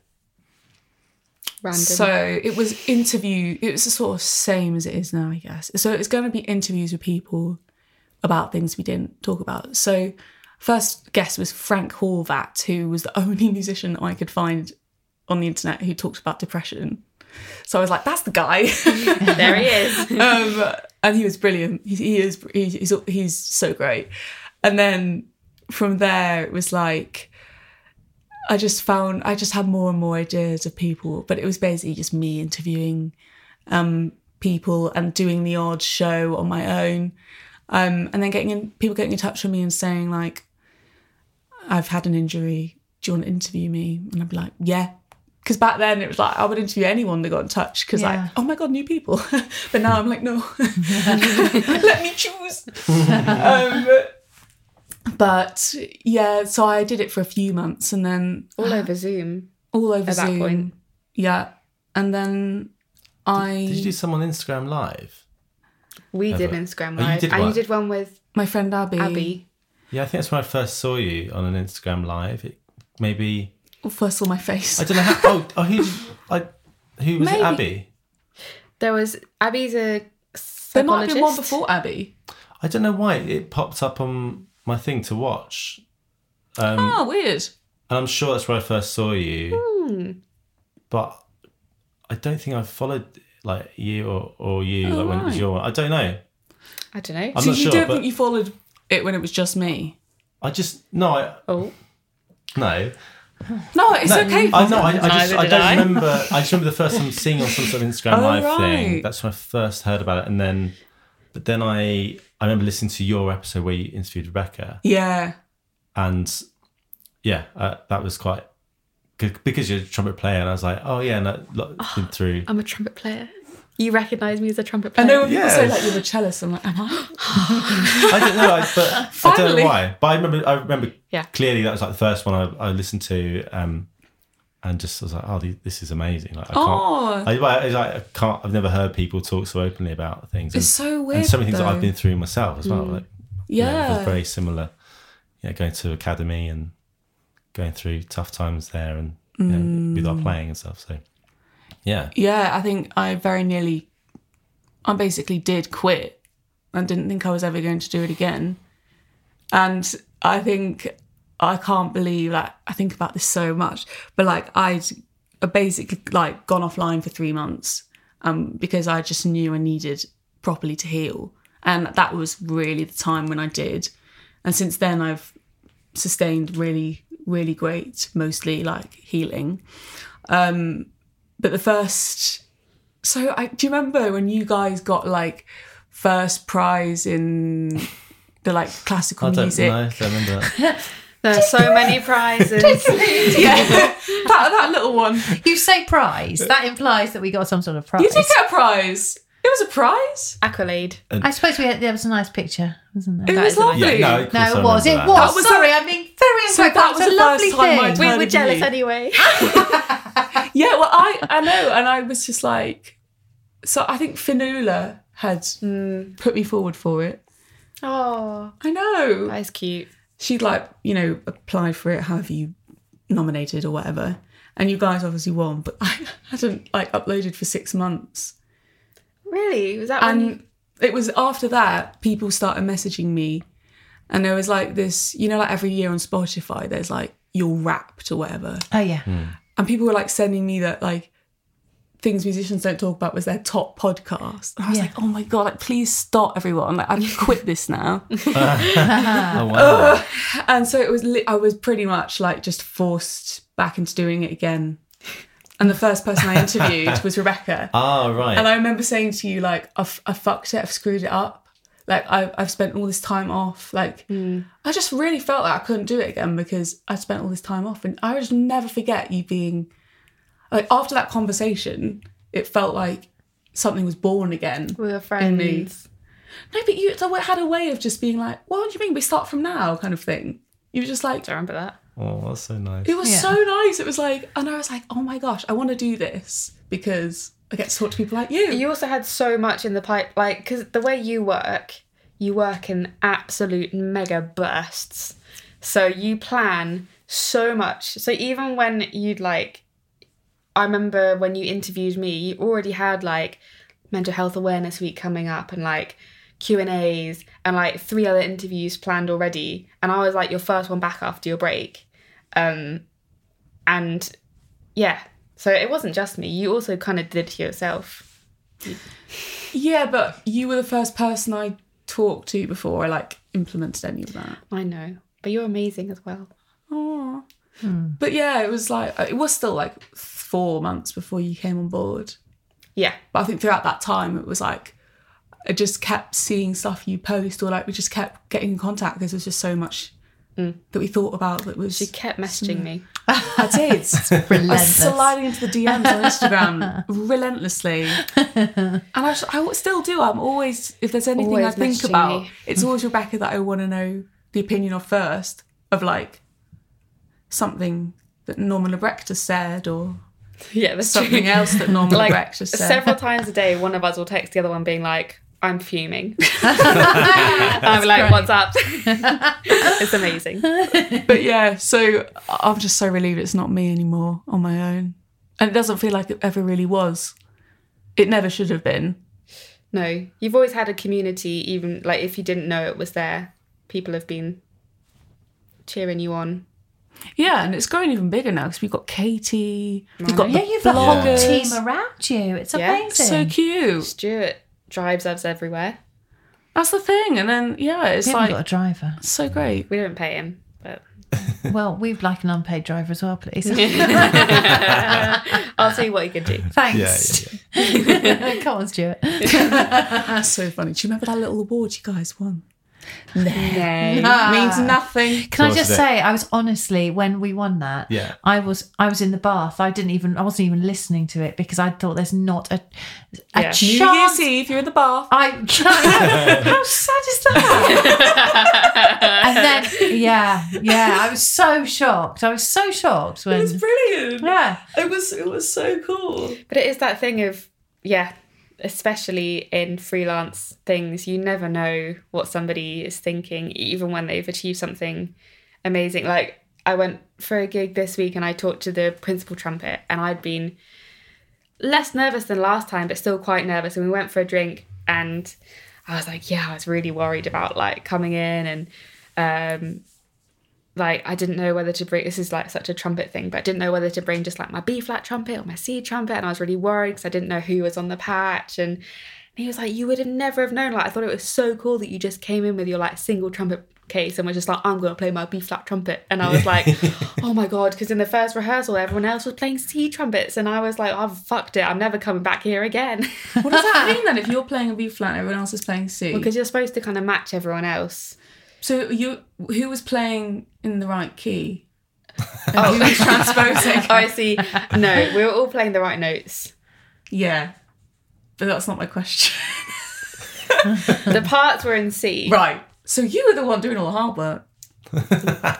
Random. So it was interview. It was the sort of same as it is now, I guess. So it's going to be interviews with people about things we didn't talk about. So first guest was Frank Horvat, who was the only musician I could find on the internet who talked about depression. So I was like, that's the guy. there he is. um, and he was brilliant. He, he is. He, he's he's so great. And then from there, it was like I just found I just had more and more ideas of people, but it was basically just me interviewing um, people and doing the odd show on my own, um, and then getting in people getting in touch with me and saying like, "I've had an injury. Do you want to interview me?" And I'd be like, "Yeah." Because back then it was like I would interview anyone that got in touch because Yeah. like oh my god new people, but now I'm like no, let me choose. um, but yeah, so I did it for a few months and then All over Zoom. all over At that Zoom. point. Yeah, and then I Did you do some on Instagram Live? We did Ever. Instagram Oh, you Live. did and what? you did one with my friend Abby, Abby. Yeah, I think that's when I first saw you on an Instagram Live. It, maybe Well, first saw my face. I don't know how. oh, oh, who? I, who was Maybe. it? Abby. There was Abby's a there might have been one before Abby. I don't know why it popped up on my thing to watch. Um, Oh, weird. And I'm sure that's where I first saw you. Hmm. But I don't think I followed like you or, or you like when it was right. your one. I don't know. I don't know. I'm so not you sure. don't but think you followed it when it was just me? I just no, I oh, no. No, it's no, okay. I know. I, I just I don't I. remember. I just remember the first time seeing on some sort of Instagram Oh, live thing. That's when I first heard about it, and then, but then I I remember listening to your episode where you interviewed Rebecca, yeah, and yeah, uh, that was quite good because you're a trumpet player, and I was like, oh yeah, no, look, been through. I'm a trumpet player. You recognise me as a trumpet player. I player. know when people say like you're a cellist. I'm like, am I? I don't know, I, but I don't know why. But I remember, I remember Yeah. clearly that was like the first one I, I listened to, um, and just was like, oh, this is amazing. Like I can't. Oh. I, I, I, can't, I've never heard people talk so openly about things. And, It's so weird. and so many things that. I've been through myself as well. Like, you know, Yeah. very similar. Yeah, going to academy and going through tough times there, and you know, with Mm. our playing and stuff. So, yeah, yeah, I think I very nearly, I basically did quit and didn't think I was ever going to do it again. And I think I can't believe like I think about this so much, but like I'd basically like gone offline for three months um, because I just knew I needed properly to heal, and that was really the time when I did. And since then, I've sustained really, really great, mostly like healing. Um, but the first, so I do you remember when you guys got like first prize in the like classical I don't music? know. I don't remember that. There are so many prizes. Yeah, that, that little one. You say prize. That implies that we got some sort of prize. You did get a prize. It was a prize. Accolade. I suppose we had, there was a nice picture, wasn't there? It there? was is a nice- lovely. Yeah, no, of No, I it was. It remember was. that. That was Sorry, a- I'm being very So incorrect. that That was was a the lovely first time thing. I'd We heard were of jealous you. anyway. Yeah, well, I I know, and I was just like, so I think Finula had hmm. put me forward for it. oh, I know. that is cute. She'd like, you know, applied for it, however you nominated or whatever, and you guys obviously won, but I hadn't like uploaded for six months, Really? Was that when you... and it was after that people started messaging me, and there was like this, you know, like every year on Spotify, there's like you're wrapped or whatever. Oh yeah. Hmm. and people were like sending me that like things musicians don't talk about was their top podcast. And I was Yeah. like, oh my god, like please stop everyone. Like I've quit this now. Oh wow! and so it was li- I was pretty much like just forced back into doing it again. And the first person I interviewed was Rebecca. Ah, right. And I remember saying to you, like, I've, I fucked it, I've screwed it up. Like, I've, I've spent all this time off. Like, I just really felt like I couldn't do it again because I spent all this time off. And I would just never forget you being, like, after that conversation, it felt like something was born again. we were in me. friends? No, but you so it had a way of just being like, what do you mean we start from now kind of thing. You were just like, Do you remember that? oh, that's so nice. it was Yeah. so nice. It was like, and I was like, oh my gosh, I want to do this because I get to talk to people like you. You also had so much in the pipe, like because the way you work, you work in absolute mega bursts. So you plan so much. So even when you'd like, I remember when you interviewed me, you already had like mental health awareness week coming up and like Q and A's and like three other interviews planned already. And I was like your first one back after your break. Um, and yeah, so it wasn't just me. You also kind of did it to yourself. Yeah, but you were the first person I talked to before I like implemented any of that. I know, but you're amazing as well. Oh, But yeah, it was like it was still like four months before you came on board. Yeah. But I think throughout that time, it was like I just kept seeing stuff you post, or like we just kept getting in contact because there was just so much mm. that we thought about that was. She kept messaging me. I did. I was Relentless. sliding into the DMs on Instagram relentlessly, and I still do. I'm always if there's anything Always I think about, me. it's always Rebecca that I want to know the opinion of first, of like something that Norman Lebrecht has said, or Yeah, that's something true. else that normal like Lebrecht said. several times a day, one of us will text the other one being like, I'm fuming. I'm like, what's up? it's amazing. but yeah, so I'm just so relieved it's not me anymore on my own. And it doesn't feel like it ever really was. It never should have been. No, you've always had a community, even like if you didn't know it was there, people have been cheering you on. Yeah, and it's growing even bigger now because we've got Katie, we've got Yeah, the you've got a whole bloggers. team around you. It's Yeah. amazing. So cute. Stuart drives us everywhere. That's the thing. And then yeah, it's like we haven't like got a driver. so great. We don't pay him, but Well, we'd like an unpaid driver as well, please. I'll see what you can do. Thanks. Come on, Stuart. That's so funny. Do you remember that little award you guys won? No. Means nothing. Can I just say, I was honestly when we won that. Yeah. I was I was in the bath. I didn't even I wasn't even listening to it because I thought there's not a a Yeah. New Year's chance. Eve, you're in the bath. I how sad is that? and then yeah, yeah, I was so shocked. I was so shocked when It was brilliant. yeah. It was it was so cool. But it is that thing of, yeah, especially in freelance things, you never know what somebody is thinking, even when they've achieved something amazing. Like, I went for a gig this week and I talked to the principal trumpet, and I'd been less nervous than last time, but still quite nervous. And we went for a drink, and I was like, yeah, I was really worried about like coming in and, um, like I didn't know whether to bring this is like such a trumpet thing, but I didn't know whether to bring just like my B flat trumpet or my C trumpet, and I was really worried because I didn't know who was on the patch. And he was like, "You would have never have known." Like I thought it was so cool that you just came in with your like single trumpet case and was just like, "I'm going to play my B flat trumpet," and I was like, "Oh my god!" Because in the first rehearsal, everyone else was playing C trumpets, and I was like, "I've fucked it. I'm never coming back here again." What does that mean then if you're playing a B flat everyone else is playing C? Because you're supposed to kind of match everyone else. So you who was playing in the right key? And oh. who was transposing? Oh, I see. No, we were all playing the right notes. Yeah. But that's not my question. The parts were in C. right. So you were the one doing all the hard work.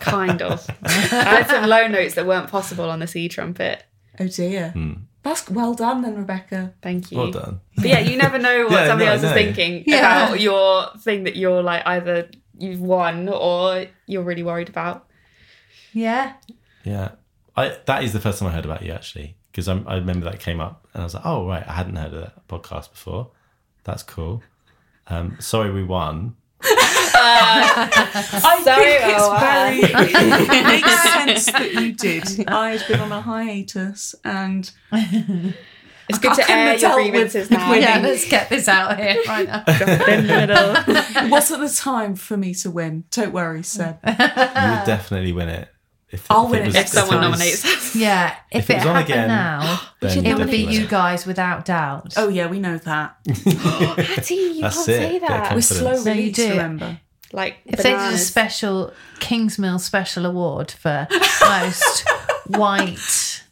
kind of. I had some low notes that weren't possible on the C trumpet. Oh dear. Hmm. That's well done then, Rebecca. Thank you. Well done. But yeah, you never know what Yeah, somebody no, else is thinking Yeah. about your thing that you're like either you've won or you're really worried about. Yeah. Yeah, I that is the first time I heard about you actually because I remember that came up and I was like, oh right, I hadn't heard of that podcast before. That's cool. Um, sorry, we won. I Sorry, think it's oh, very it makes sense that you did. I had been on a hiatus and It's good I to couldn't air your with- grievances with now. winning. Yeah, let's get this out here right now. in it wasn't the time for me to win. Don't worry, Seb. You would definitely win it. If, I'll if win it was- If someone it was- nominates us. Yeah, if, If it it, was on happened again, now, it you'd be you guys without doubt. Oh yeah, we know that. Hattie, you That's can't it. say that. We're confidence. slow No, you do. remember? Like if they did a special Kingsmill special award for most white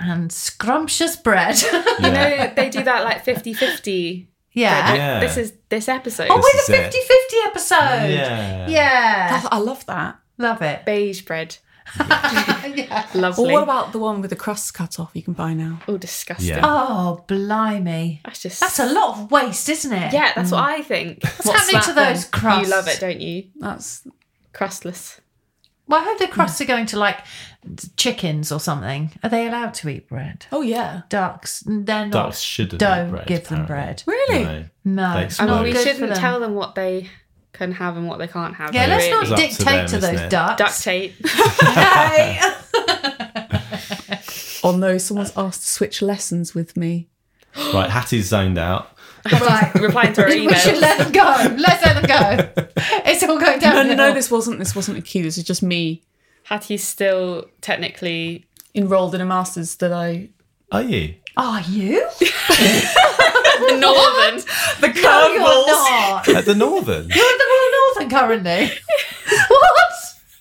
and scrumptious bread. You know, they do that like 50-50. yeah. Yeah. This is this episode. Oh, This with a is 50 50 episode. Yeah. Yeah. I love that. Love it. beige bread. yeah. Lovely. Or what about the one with the crust cut off you can buy now? oh, disgusting. Yeah. Oh, blimey. That's just That's a lot of waste, isn't it? Yeah, that's what mm. I think. What's, happening to that those crusts? You love it, don't you? That's Crustless. Well, I hope the crusts mm. are going to like chickens or something. Are they allowed to eat bread? oh yeah. Ducks, they're not. Ducks shouldn't. Don't eat bread, give them apparently. bread. Really? No. No, I mean, we good shouldn't them. tell them what they can have and what they can't have. Yeah, let's really. not It's up to dictate them, to, those it? ducks. duct tape. Hey. Oh no, someone's asked to switch lessons with me. Right, Hattie's zoned out. right. Replying to our We should emails. let them go. Let's let them go. It's all going down. No, no, no. This wasn't. This wasn't a cue. This is just me Hattie's still technically Enrolled in a master's that I. Are you? Are you? the northern. The No, you're not. At the Northern? You're at the Royal Northern currently. what?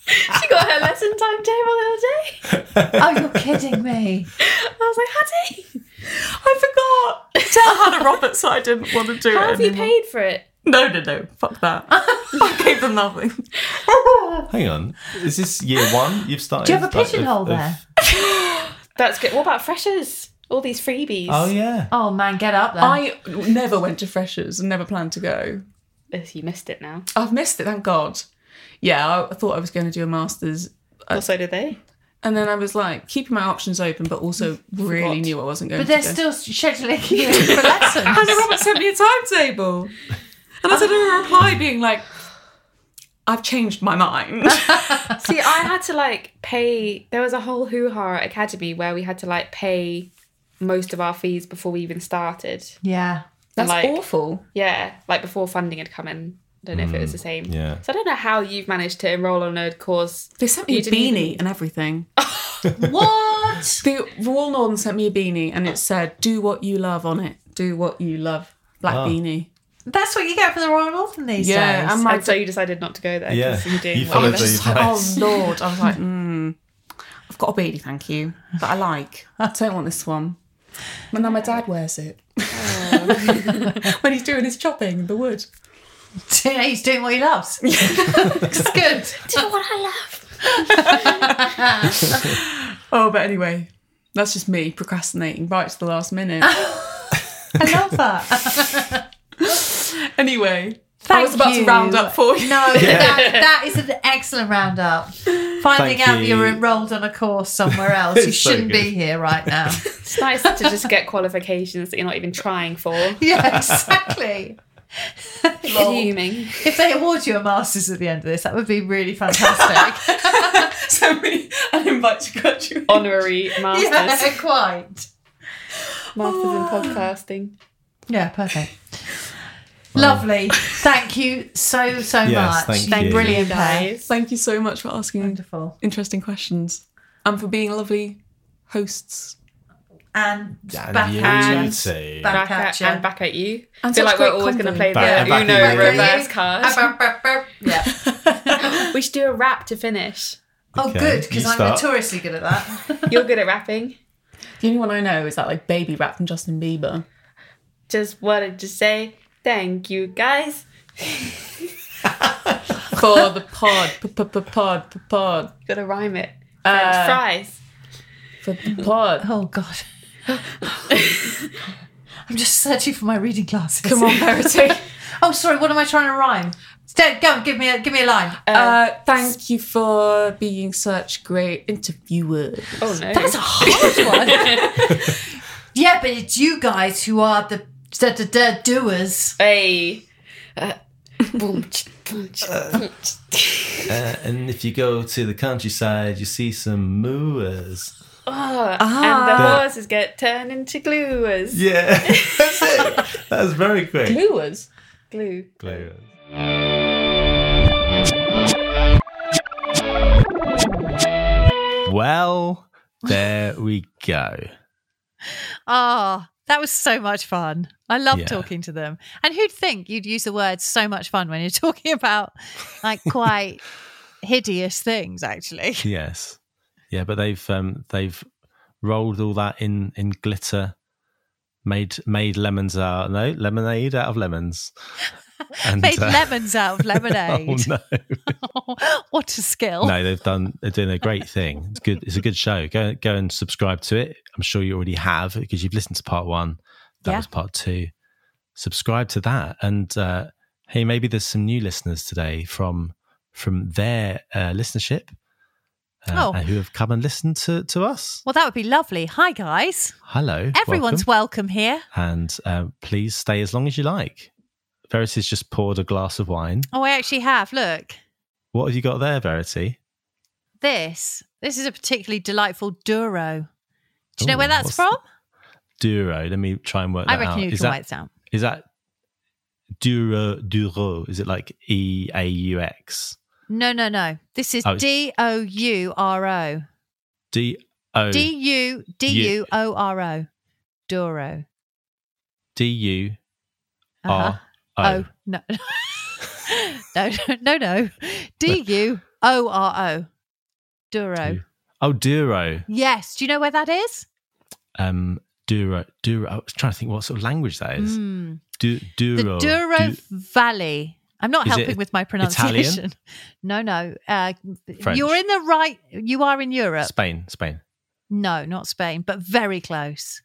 she got her lesson timetable the other day. Oh, you're kidding me. I was like, Hattie, I forgot. Tell Hannah Roberts I didn't want to do it. how it. have you paid for it? No, no, no. Fuck that. I gave them nothing. Hang on. Is this year one? You've started. Do you have a like, of- pigeonhole of- there? That's good. What about freshers? All these freebies. Oh, yeah. Oh man, get up there. I never went to freshers and never planned to go. Yes, You missed it now. I've missed it, thank God. Yeah, I, I thought I was going to do a master's. Well, so did they. And then I was like, keeping my options open, but also really knew I wasn't going but to they're go. still scheduling you in for lessons. Hannah Roberts sent me a timetable. And I sent her a reply being like, I've changed my mind. See, I had to like pay. There was a whole hoo ha at Academy where we had to like pay most of our fees before we even started. yeah. That's Like- awful. Yeah, like before funding had come in. I don't know if it was the same. yeah. So I don't know how you've managed to enroll on a course. They sent me You a beanie even- and everything. What? The Royal Northern sent me a beanie and it said, do what you love on it. Do what you love. Black Ah. beanie. That's what you get for the Royal Northern these Yeah, days. and my And so you decided not to go there. Yeah. 'cause you're doing You what followed you the- love. just like, oh advice. lord. I was like, hmm, I've got a beanie, thank you, that I like. I don't want this one. But now my dad wears it when he's doing his chopping in the wood. He's doing what he loves. it's good. Do what I love. Oh, but anyway, that's just me procrastinating right to the last minute. I love that. anyway, Thank I was about you. to round up for you. No, that, that is an excellent roundup. Finding Thank out that you. you're enrolled on a course somewhere else, you It's so shouldn't be good. here right now. It's nice to just get qualifications that you're not even trying for. yeah, exactly. Lol. Fuming. If they award you a master's at the end of this, that would be really fantastic. Send me an invite to graduate. Honorary masters. yeah, quite. Masters in oh. podcasting. Yeah, perfect. Lovely. Thank you so so Yes, much. thank you. Brilliant, guys. guys. Thank you so much for asking Wonderful. interesting questions and for being lovely hosts. And And back you at you. too. Back Back at at, ya. and back at you. And I feel such like we're great always going to company. play the Back- back Uno at you. reverse card. Yeah. we should do a rap to finish. Oh, Okay, good, because you I'm start. notoriously good at that. You're good at rapping. The only one I know is that like baby rap from Justin Bieber. Just wanted to say thank you, guys. For the pod, pod, pod, Gotta rhyme it. French Uh, fries. for the pod. Oh, God. I'm just searching for my reading glasses. Come on, Verity. Oh, sorry. What am I trying to rhyme? Stay, go on, give me a give me a line. Uh, thank you for being such great interviewers. Oh no. That's a hard one. yeah, but it's you guys who are the da, da, da, doers. Hey. Uh, boom, ch- boom, ch- boom, ch- Uh, and if you go to the countryside, you see some moors. Oh, and the horses get turned into gluers. Yeah, that's it. That was very quick. Lures. Glue. Gluers. Well, there we go. Oh, that was so much fun. I love Yeah. talking to them. And who'd think you'd use the word so much fun when you're talking about like quite hideous things, actually? Yes, yeah, but they've um, they've rolled all that in in glitter, made made lemons out no lemonade out of lemons, and Made uh, lemons out of lemonade. Oh no. what a skill. no, they've done. They're doing a great thing. It's good. It's a good show. Go go and subscribe to it. I'm sure you already have because you've listened to part one. That Yeah. was part two. Subscribe to that, and uh, hey, maybe there's some new listeners today from from their uh, listenership, uh, Oh. who have come and listened to to us. Well, that would be lovely. Hi, guys. Hello, Everyone's welcome, welcome. here. and um, please stay as long as you like. Verity's just poured a glass of wine. Oh, I actually have. Look, What have you got there, Verity? this. This is a particularly delightful Duro. Do you know where that's from? Duro. Let me try and work I that reckon out. you Is can that- write it down. Is that Duro Duro? Is it like E A U X? No, no, no. This is Oh, D O U R O. D O D U D U O R O. Duro. D U Uh-huh. Oh O. no. no, no, no. D U O R O. Duro. Oh, Duro. Yes. Do you know where that is? Um, Duro. Duro. I was trying to think what sort of language that is. Mm. Du, Duro. The Douro Du- Valley. I'm not Is helping with my Italian? pronunciation. No, no. Uh, you're in the right. You are in Europe. Spain. Spain. No, not Spain, but very close.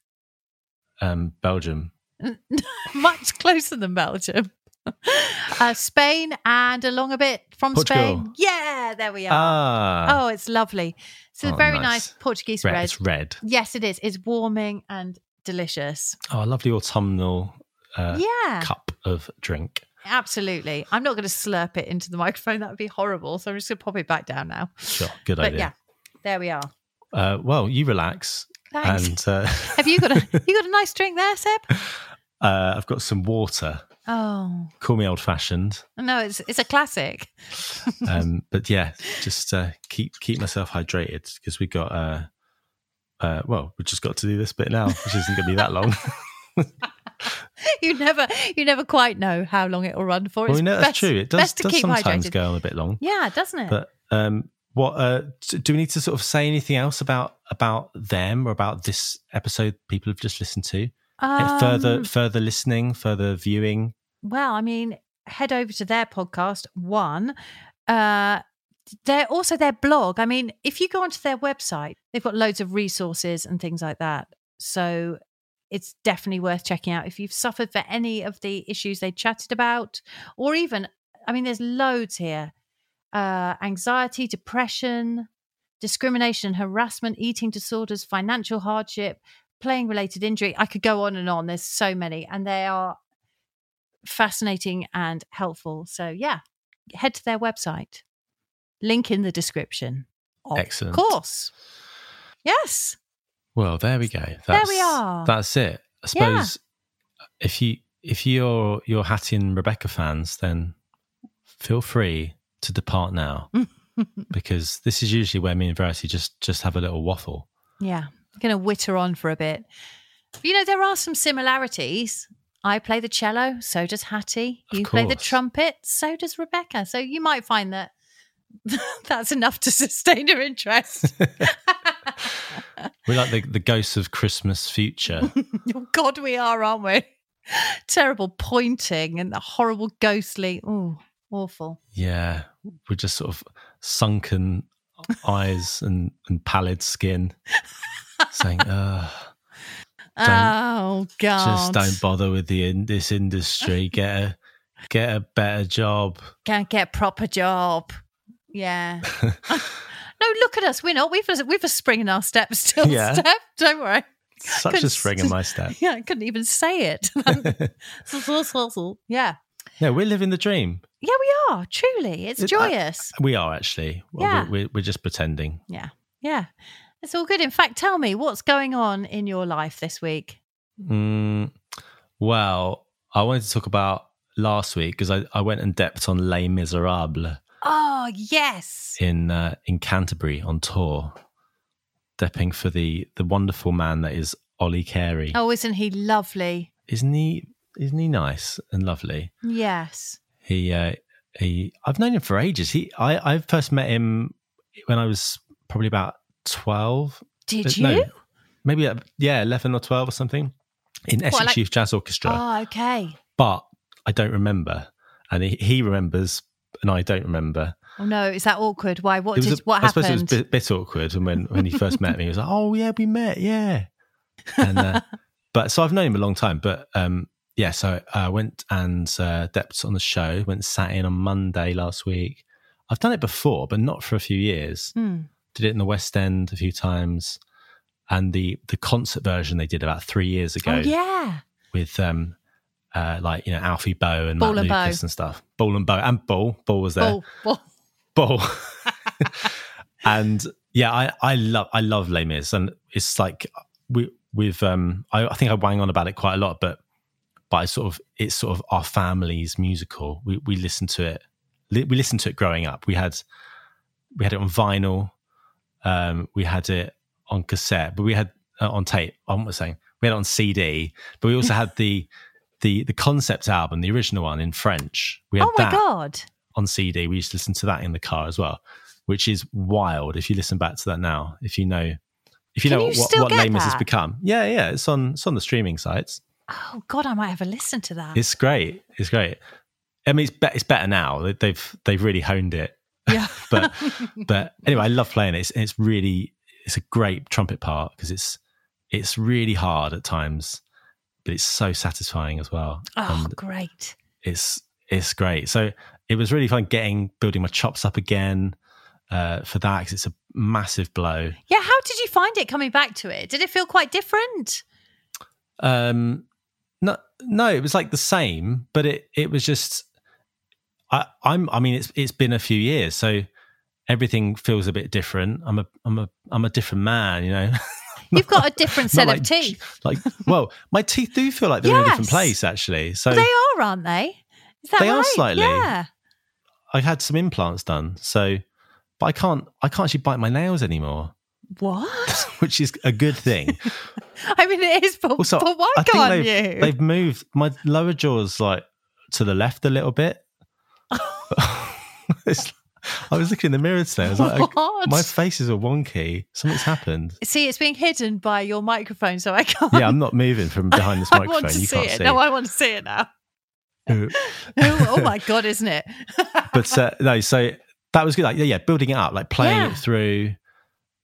Um, Belgium. Much closer than Belgium. uh, Spain and along a bit from Portugal. Spain. Yeah, there we are. Ah. oh, it's lovely. It's a Oh, very nice. nice Portuguese red. red. It's red. Yes, it is. It's warming and delicious. Oh, a lovely autumnal uh, yeah, cup of drink. absolutely. I'm not going to slurp it into the microphone. That would be horrible. So I'm just going to pop it back down now. Sure. Good but idea. yeah, there we are. Uh, well, you relax. Thanks. And uh, Have you got a you got a nice drink there, Seb? uh, I've got some water. Oh Call me old fashioned. no, it's it's a classic. Um, but yeah, just uh, keep keep myself hydrated because we got uh, uh, well, we just got to do this bit now, which isn't going to be that long. you never you never quite know how long it will run for. well, It's we know that's true. It does, does sometimes hydrated. go on a bit long. Yeah, doesn't it? But um, what uh, do we need to sort of say anything else about about them or about this episode? People have just listened to Uh, further Um, further listening, further viewing. Well, I mean, head over to their podcast. One, uh, they're also their blog. I mean, if you go onto their website, they've got loads of resources and things like that. So it's definitely worth checking out if you've suffered for any of the issues they chatted about, or even, I mean, there's loads here: uh, anxiety, depression, discrimination, harassment, eating disorders, financial hardship, playing related injury. I could go on and on. There's so many, and they are fascinating and helpful. So, yeah, head to their website. Link in the description. Of Excellent. course. Yes. Well, there we go. There That's, we are. That's it. I suppose if you if you're you're Hattie and Rebecca fans, then feel free to depart now because this is usually where me and Verity just just have a little waffle. Yeah. going to witter on for a bit. But, you know, there are some similarities. I play the cello, so does Hattie. Of You play the trumpet, so does Rebecca. So you might find that that's enough to sustain her interest. We're like the, the ghosts of Christmas future. Oh, God, we are, aren't we? Terrible pointing and the horrible ghostly. Oh, awful. yeah, we're just sort of sunken eyes and, and pallid skin, saying, "Uh, oh, God. just don't bother with the in, this industry. Get a get a better job." Can't get proper job. Yeah. no, look at us. We're not. We've a, we've a spring in our step still. Yeah. Step. Don't worry. Such a Couldn't spring in my step. Yeah, I couldn't even say it. yeah. Yeah, we're living the dream. Yeah, we are. Truly. It's It- I- joyous. We are actually. Well, Yeah. we're, we're, just pretending. yeah. Yeah. It's all good. In fact, tell me what's going on in your life this week. Mm, well, I wanted to talk about last week because I, I went and depped on Les Miserables Oh, yes. in uh, in Canterbury on tour, depping for the the wonderful man that is Ollie Carey. Oh, isn't he lovely? Isn't he? Isn't he nice and lovely? Yes. He uh, he. I've known him for ages. He I I first met him when I was probably about twelve. Did Uh, you? maybe uh, yeah, eleven or twelve or something in Essex like- Youth Jazz Orchestra. Oh, okay. but I don't remember, and he, he remembers, and I don't remember. Oh no, is that awkward? Why? What did? a- what I happened? suppose it was a bit, bit awkward, and when when he first met me, he was like, "Oh yeah, we met, yeah." And uh, but so I've known him a long time, but um, yeah, so I went and uh, on the show. Went sat in on Monday last week. I've done it before, but not for a few years. Hmm. Did it in the West End a few times, and the the concert version they did about three years ago Oh yeah. with um uh like you know Alfie Boe and Ball Matt and Boe. Lucas and stuff. Ball and Boe and Ball. Ball was there. Ball, ball. Ball. and yeah, I I love I love Les Mis and it's like we we've um I, I think I wang on about it quite a lot, but but I sort of it's sort of our family's musical. We we listen to it li- we listened to it growing up. We had we had it on vinyl, um, we had it on cassette, but we had uh, on tape. I'm not saying we had it on CD, but we also had the the the concept album, the original one in French. We had Oh my that god. on CD. We used to listen to that in the car as well, which is wild. If you listen back to that now, if you know, if you Can know you what, what Lame has become, yeah, yeah, it's on it's on the streaming sites. Oh god, I might have a listen to that. It's great. It's great. I mean, it's be- it's better now. They- They've they've really honed it. yeah. But but anyway, I love playing it. It's, it's really it's a great trumpet part because it's it's really hard at times, but it's so satisfying as well. oh, And great. it's it's great. So it was really fun getting building my chops up again uh, for that because it's a massive blow. Yeah, how did you find it coming back to it? Did it feel quite different? Um, no, it was like the same, but it it was just. I, I'm. I mean, it's it's been a few years, so everything feels a bit different. I'm a I'm a I'm a different man, you know. You've got a different set Not of teeth. Like, well, my teeth do feel like they're in a different place, actually. So they are, aren't they? Is that They are slightly. Yeah. I had some implants done, so but I can't I can't actually bite my nails anymore, What? which is a good thing. I mean, it is, but, Also, but why I can't they've, you? they've moved my lower jaw's like to the left a little bit. I was looking in the mirror today. I was like, What? my face is a wonky. Something's happened. See, it's being hidden by your microphone, so I can't. Yeah, I'm not moving from behind this I microphone. want to you see can't it. see. No, I want to see it now. oh, oh my god, isn't it? but uh, no, so that was good. Like, yeah, yeah, building it up, like playing Yeah. it through,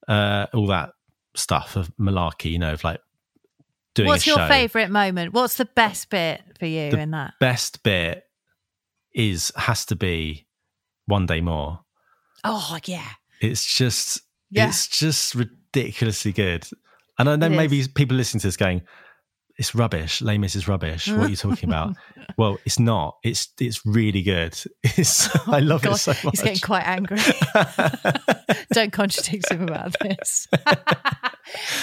uh, all that stuff of malarkey. You know, of like doing. What's your show. favourite moment? What's the best bit for you The in that? Best bit is has to be one day more. Oh yeah, It's just, Yeah. it's just ridiculously good. And I know maybe people listening to this going, "It's rubbish. Les Mis is rubbish. What are you talking about?" well, it's not. It's it's really good. It's I love God, it so much. he's getting quite angry. Don't contradict him about this.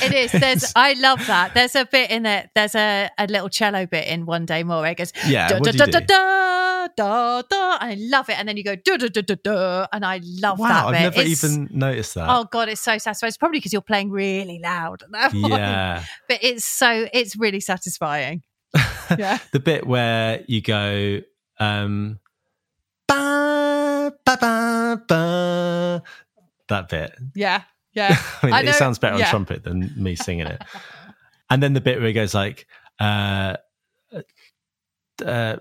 it is. There's. I love that. There's a bit in it. There's a, a little cello bit in One Day More. Where it goes. Yeah, Da, what da, do you da, do? da, da, da, and I love it. And then you go da da da da da, and I love that wow. I've never It's- even noticed that. Oh god, it's so satisfying. It's probably because you're playing really loud at that point. yeah. But it's so it's really satisfying. Yeah. the bit where you go um ba, ba, ba, ba, that bit Yeah. Yeah. I mean I it sounds better yeah. on trumpet than me singing it and then the bit where it goes like uh, uh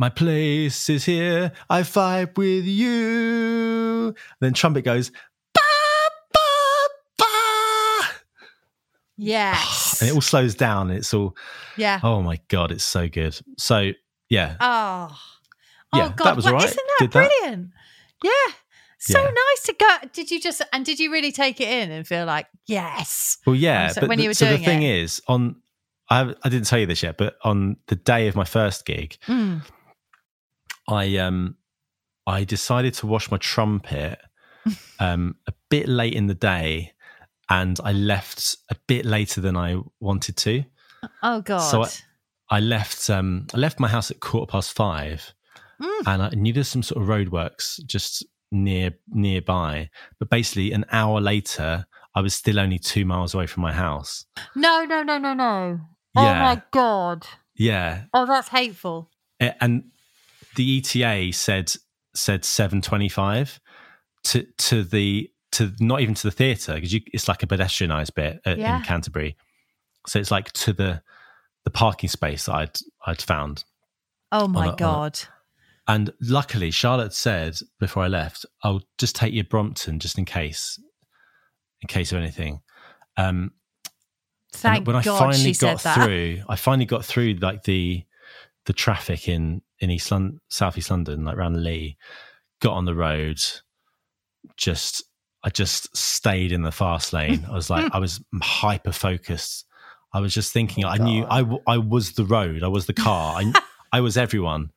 my place is here i vibe with you then trumpet goes ba, ba, ba. Yes. And it all slows down it's all yeah. oh my god it's so good so yeah Oh. Yeah, oh that God, was what- all right. Isn't that Did that. brilliant? Yeah. So Yeah. nice to go. Did you just and did you really take it in and feel like yes? Well, yeah, so- but when the, you were so the thing it. is, on I I didn't tell you this yet, but on the day of my first gig, Mm. I um I decided to wash my trumpet um a bit late in the day, and I left a bit later than I wanted to. Oh God. So I, I left um I left my house at quarter past five, Mm. and I knew there's some sort of roadworks just near nearby. But basically, an hour later, I was still only two miles away from my house. no, no, no, no, no. Oh my God. Yeah, Oh, that's hateful. And the ETA said said seven twenty five to to the to not even to the theatre because it's like a pedestrianised bit uh, Yeah. in Canterbury, so it's like to the the parking space that I'd I'd found. Oh my a- on a- God. And luckily, Charlotte said before I left, "I'll just take you Brompton just in case, in case of anything." Um, Thank when I finally she got through, I finally got through like the the traffic in in East London, South East London, like around Lee. Got on the road, just I just stayed in the fast lane. I was like, hmm. I was hyper focused. I was just thinking. Oh, I knew I, I was the road. I was the car. I I was everyone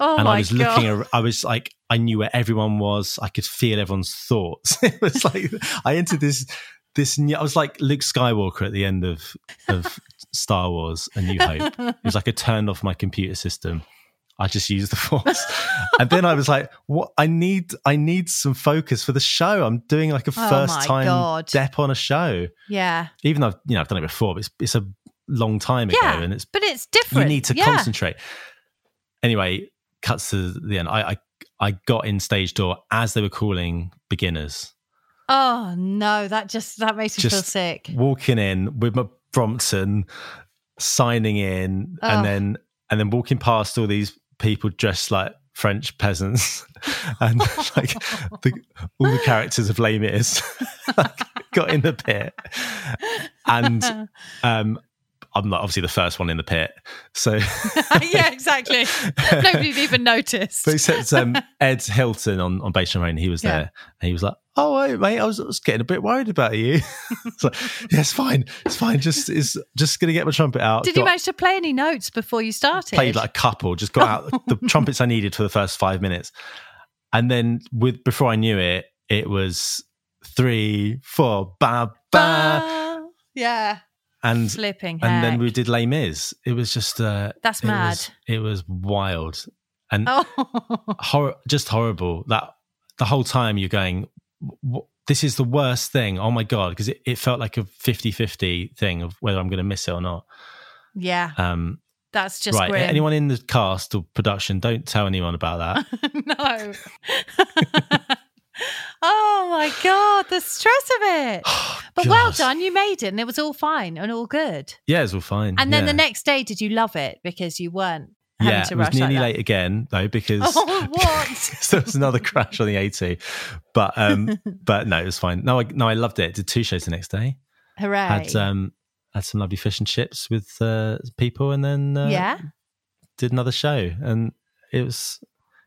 Oh and I was God. looking. I was like, I knew where everyone was. I could feel everyone's thoughts. it was like I entered this this. New, I was like Luke Skywalker at the end of of Star Wars: A New Hope. It was like I turned off my computer system. I just use the force. and then I was like, what? I need, I need some focus for the show. I'm doing like a Oh first time God. dep on a show. Yeah. Even though I've, you know, I've done it before, but it's, it's a long time ago Yeah. and it's, but it's different. you need to yeah. concentrate. Anyway, cuts to the end. I, I, I got in stage door as they were calling beginners. Oh no, that just that makes me feel sick. walking in with my Brompton, signing in, Oh. and then and then walking past all these people dressed like French peasants, and like the, all the characters of Les Mis like, got in the pit, and um, I'm not obviously the first one in the pit, so. yeah, exactly. Nobody'd even noticed. But except um, Ed Hilton on, on Bass and Rain, he was Yeah. there. And he was like, Oh, wait, mate, I was, I was getting a bit worried about you. it's like, Yeah, it's fine. It's fine. Just it's just to get my trumpet out. Did you manage to play any notes before you started? Played like a couple, just got out the trumpets I needed for the first five minutes. And then with before I knew it, it was three, four, ba, ba. Ba- yeah, And flipping. and then we did Les Mis. It was just uh That's it mad. was- it was wild. And Oh, hor- just horrible that the whole time you're going "W- this is the worst thing oh my god because it, it felt like a 50-50 thing of whether i'm going to miss it or not yeah. um That's just right grim. anyone in the cast or production don't tell anyone about that no. oh my god, the stress of it. But well done, you made it, and it was all fine and all good. yeah it was all fine And then yeah. the next day, did you love it because you weren't yeah it was nearly like late again though because Oh, what? there was another crash on the a2 but um but no it was fine. No i no i loved it. Did two shows the next day? Hooray! had um had some lovely fish and chips with uh people and then uh, yeah, did another show. And it was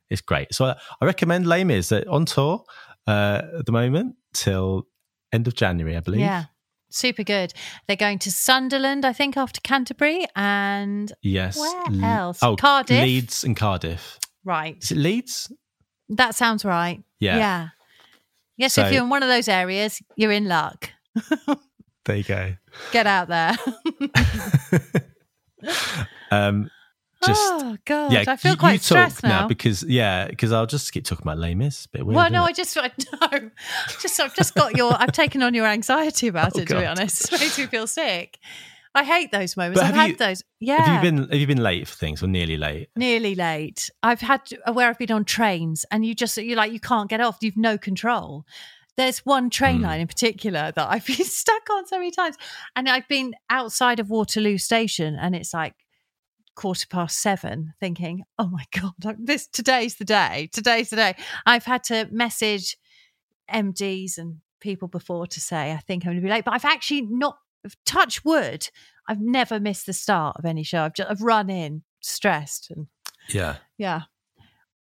it's great. So i, I recommend Mis. Uh, on tour uh at the moment till end of january i believe. Yeah, super good. They're going to Sunderland, I think, after Canterbury, and yes Where L- else? oh Cardiff? leeds and cardiff right, is it leeds that sounds right. Yeah. yeah. Yes, So- if you're in one of those areas, you're in luck. there you go Get out there. um just oh God, yeah I feel you, quite you stressed talk now. because yeah because i'll just keep talking about Les Mis. bit weird well, no, it? I just, I no, just, I've just got your, I've taken on your anxiety about Oh, it. To be honest, it makes me feel sick. I hate those moments. But I've had you- those. Yeah, have you been have you been late for things or nearly late nearly late. I've had where I've been on trains, and you just, you're like, you can't get off. You've no control. There's one train Hmm. line in particular that I've been stuck on so many times, and I've been outside of Waterloo Station, and it's like quarter past seven, thinking, "Oh my god, this today's the day. Today's the day." I've had to message MDs and people before to say, "I think I'm going to be late," but I've actually not. Touch wood. I've never missed the start of any show. I've just I've run in stressed and yeah yeah.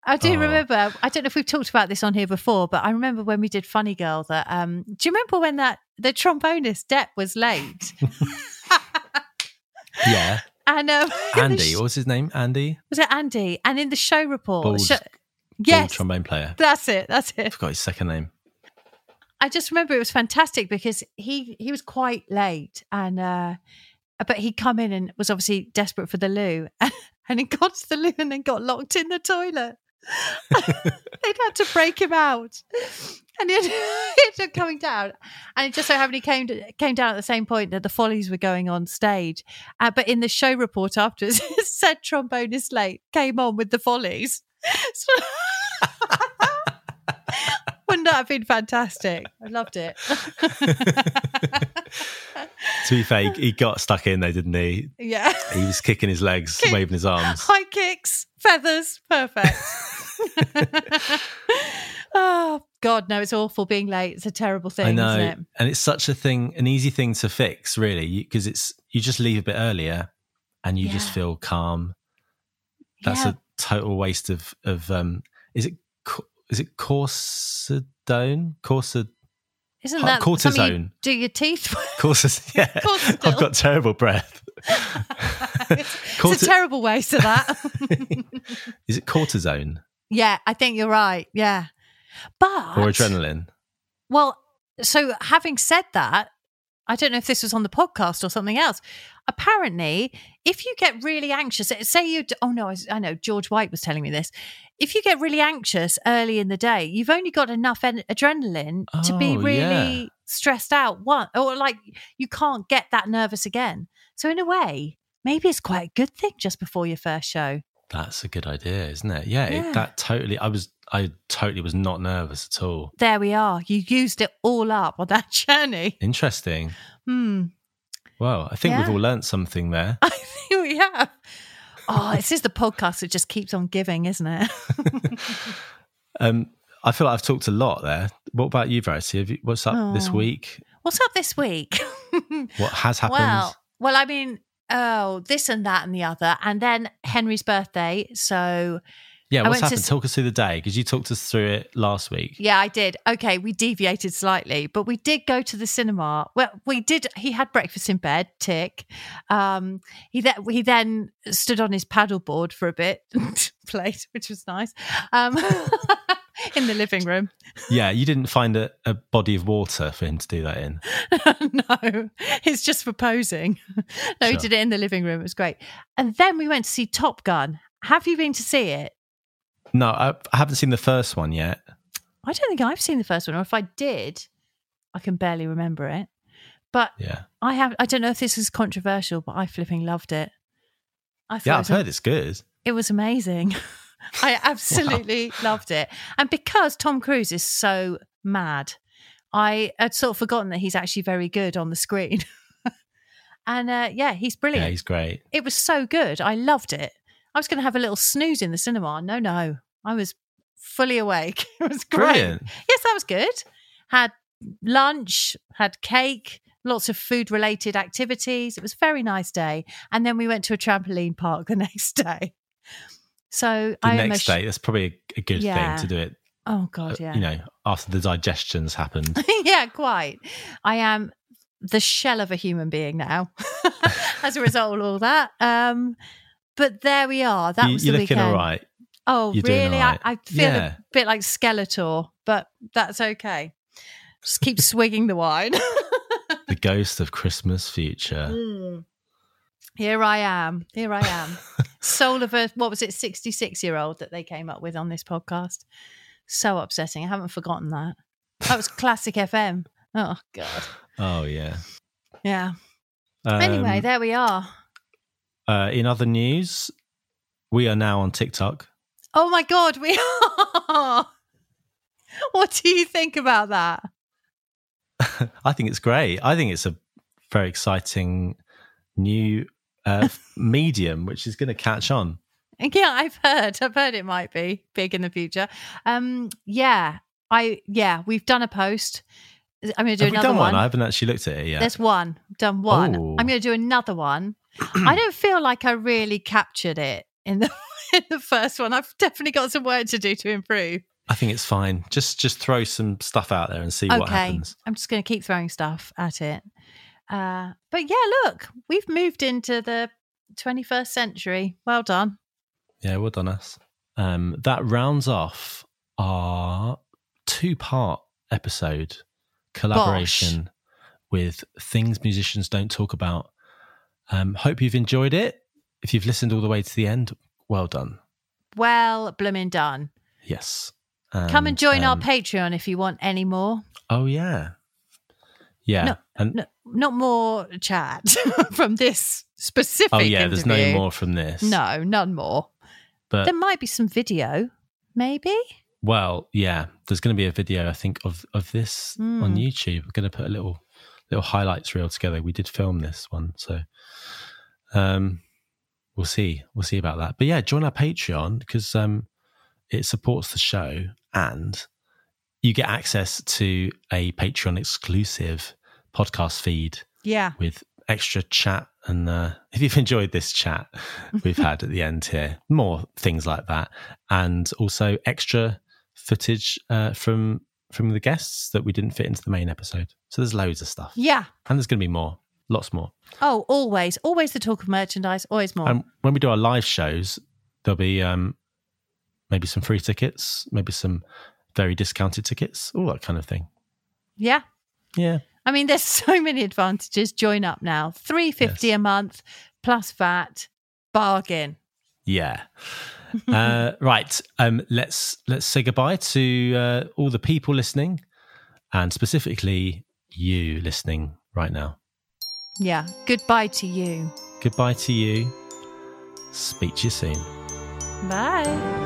I do Oh. remember. I don't know if we've talked about this on here before, but I remember when we did Funny Girl. That um, do you remember when that the trombonist dep was late? yeah and um, andy what was his name andy was it Andy? And in the show report, Bald yes, trombone player that's it. That's it. I forgot his second name I just remember it was fantastic because he he was quite late and uh but he'd come in and was obviously desperate for the loo and he got to the loo and then got locked in the toilet. They'd had to break him out. And he ended up coming down. And it just so happened he came to, came down at the same point that the follies were going on stage. Uh, but in the show report afterwards, it said trombonist late came on with the follies. So- Wouldn't that have been fantastic? I loved it. to be fair he, he got stuck in there didn't he yeah. he was kicking his legs Kick- waving his arms High kicks, feathers, perfect. Oh God, no, it's awful being late. It's a terrible thing, I know, isn't it? and it's such a thing, an easy thing to fix, really, because it's you just leave a bit earlier, and you just feel calm. That's Yeah. a total waste of of um. Is it is it cortisone? Corsa Isn't that something you cortisone. do your teeth? with? cortis? Yeah, Cortisol. I've got terrible breath. it's, Corti- it's a terrible waste of that. is it cortisone yeah, I think you're right. Yeah, but or adrenaline? Well, so having said that, I don't know if this was on the podcast or something else. Apparently, if you get really anxious, eh, say you, oh no, I, I know George White was telling me this. If you get really anxious early in the day, you've only got enough en- adrenaline to be Oh, really yeah. stressed out. One or like you can't get that nervous again. So in a way, maybe it's quite a good thing just before your first show. That's a good idea, isn't it? Yeah, Yeah. It, that totally. I was, I totally was not nervous at all. There we are. You used it all up on that journey. Interesting. Hmm. Well, I think we've all learnt something there. I think we have. Oh, this is the podcast that just keeps on giving, isn't it? Um, I feel like I've talked a lot there. What about you, Verity? Have you, what's up this Oh. week? What's up this week? What has happened? Well, well, I mean, oh, this and that and the other, and then Henry's birthday. So yeah, what's went to happened? Talk us through the day because you talked us through it last week. yeah, I did. Okay, we deviated slightly, but we did go to the cinema. Well, we did. He had breakfast in bed. Tick. Um, he then he then stood on his paddleboard for a bit, played, which was nice. Um, in the living room. Yeah, you didn't find a, a body of water for him to do that in. no, it's just for posing. no, he did it in the living room. It was great. And then we went to see Top Gun. Have you been to see it? No, I, I haven't seen the first one yet. I don't think I've seen the first one, or if I did, I can barely remember it. But Yeah, I have. I don't know if this is controversial, but I flipping loved it. I thought yeah, I've heard it's good. it was amazing. I absolutely loved it, and because Tom Cruise is so mad, I had sort of forgotten that he's actually very good on the screen. and uh, yeah, he's brilliant. Yeah, he's great. It was so good. I loved it. I was going to have a little snooze in the cinema. No, no. I was fully awake. It was great. Brilliant. Yes, that was good. Had lunch, had cake, lots of food related activities. It was a very nice day. And then we went to a trampoline park the next day. So The I next day, that's probably a, good Yeah. thing to do it. Oh uh, God, yeah. You know, after the digestion's happened. yeah, quite. I am the shell of a human being now as a result of all that. Um, but there we are. That you, was you're the looking weekend. all right. Oh, You're really? right. I, I feel Yeah. a bit like Skeletor, but that's okay. Just keep swigging the wine. The ghost of Christmas future. Mm. Here I am. Here I am. Soul of a, what was it, 66 year old that they came up with on this podcast. So upsetting. I haven't forgotten that. That was classic FM. Oh, God. Oh yeah. Yeah. anyway, Um, there we are. Uh, in other news, we are now on TikTok. Oh, my God. We are. What do you think about that? I think it's great. I think it's a very exciting new uh, medium, which is going to catch on. Yeah, I've heard. I've heard it might be big in the future. Um, yeah, I yeah, we've done a post. I'm going to do Have we another done one? one. I haven't actually looked at it yet. There's one. Done one. Oh. I'm going to do another one. I don't feel like I really captured it in the in the first one. I've definitely got some work to do to improve. I think it's fine. Just just throw some stuff out there and see what happens. I'm just going to keep throwing stuff at it. Uh, but yeah, look, we've moved into the 21st century. Well done. Yeah, well done us. Um, that rounds off our two part episode collaboration with things musicians don't talk about. Um, hope you've enjoyed it. If you've listened all the way to the end, well done. Well, blooming done. Yes. Come and join our um, Patreon if you want any more. Oh yeah, yeah. No, and No, not more chat from this specific. oh yeah, there's no more from this. No, none more. but there might be some video, maybe. Well, yeah, there's going to be a video I think of of this Hmm. on YouTube. We're going to put a little little highlights reel together. We did film this one, so um, we'll see. We'll see about that. But yeah, join our Patreon because um, it supports the show and you get access to a Patreon exclusive podcast feed Yeah. with extra chat and uh, if you've enjoyed this chat we've had at the end here more things like that and also extra footage uh, from from the guests that we didn't fit into the main episode so there's loads of stuff Yeah. and there's going to be more lots more Oh, always, always the talk of merchandise, always more. and when we do our live shows there'll be um maybe some free tickets maybe some very discounted tickets all that kind of thing yeah. yeah I mean, there's so many advantages. Join up now. 350 Yes. a month plus VAT. Bargain. Yeah. uh, right. Um, let's let's say goodbye to uh, all the people listening, and specifically you listening right now. Yeah. Goodbye to you. Goodbye to you. Speak to you soon. Bye.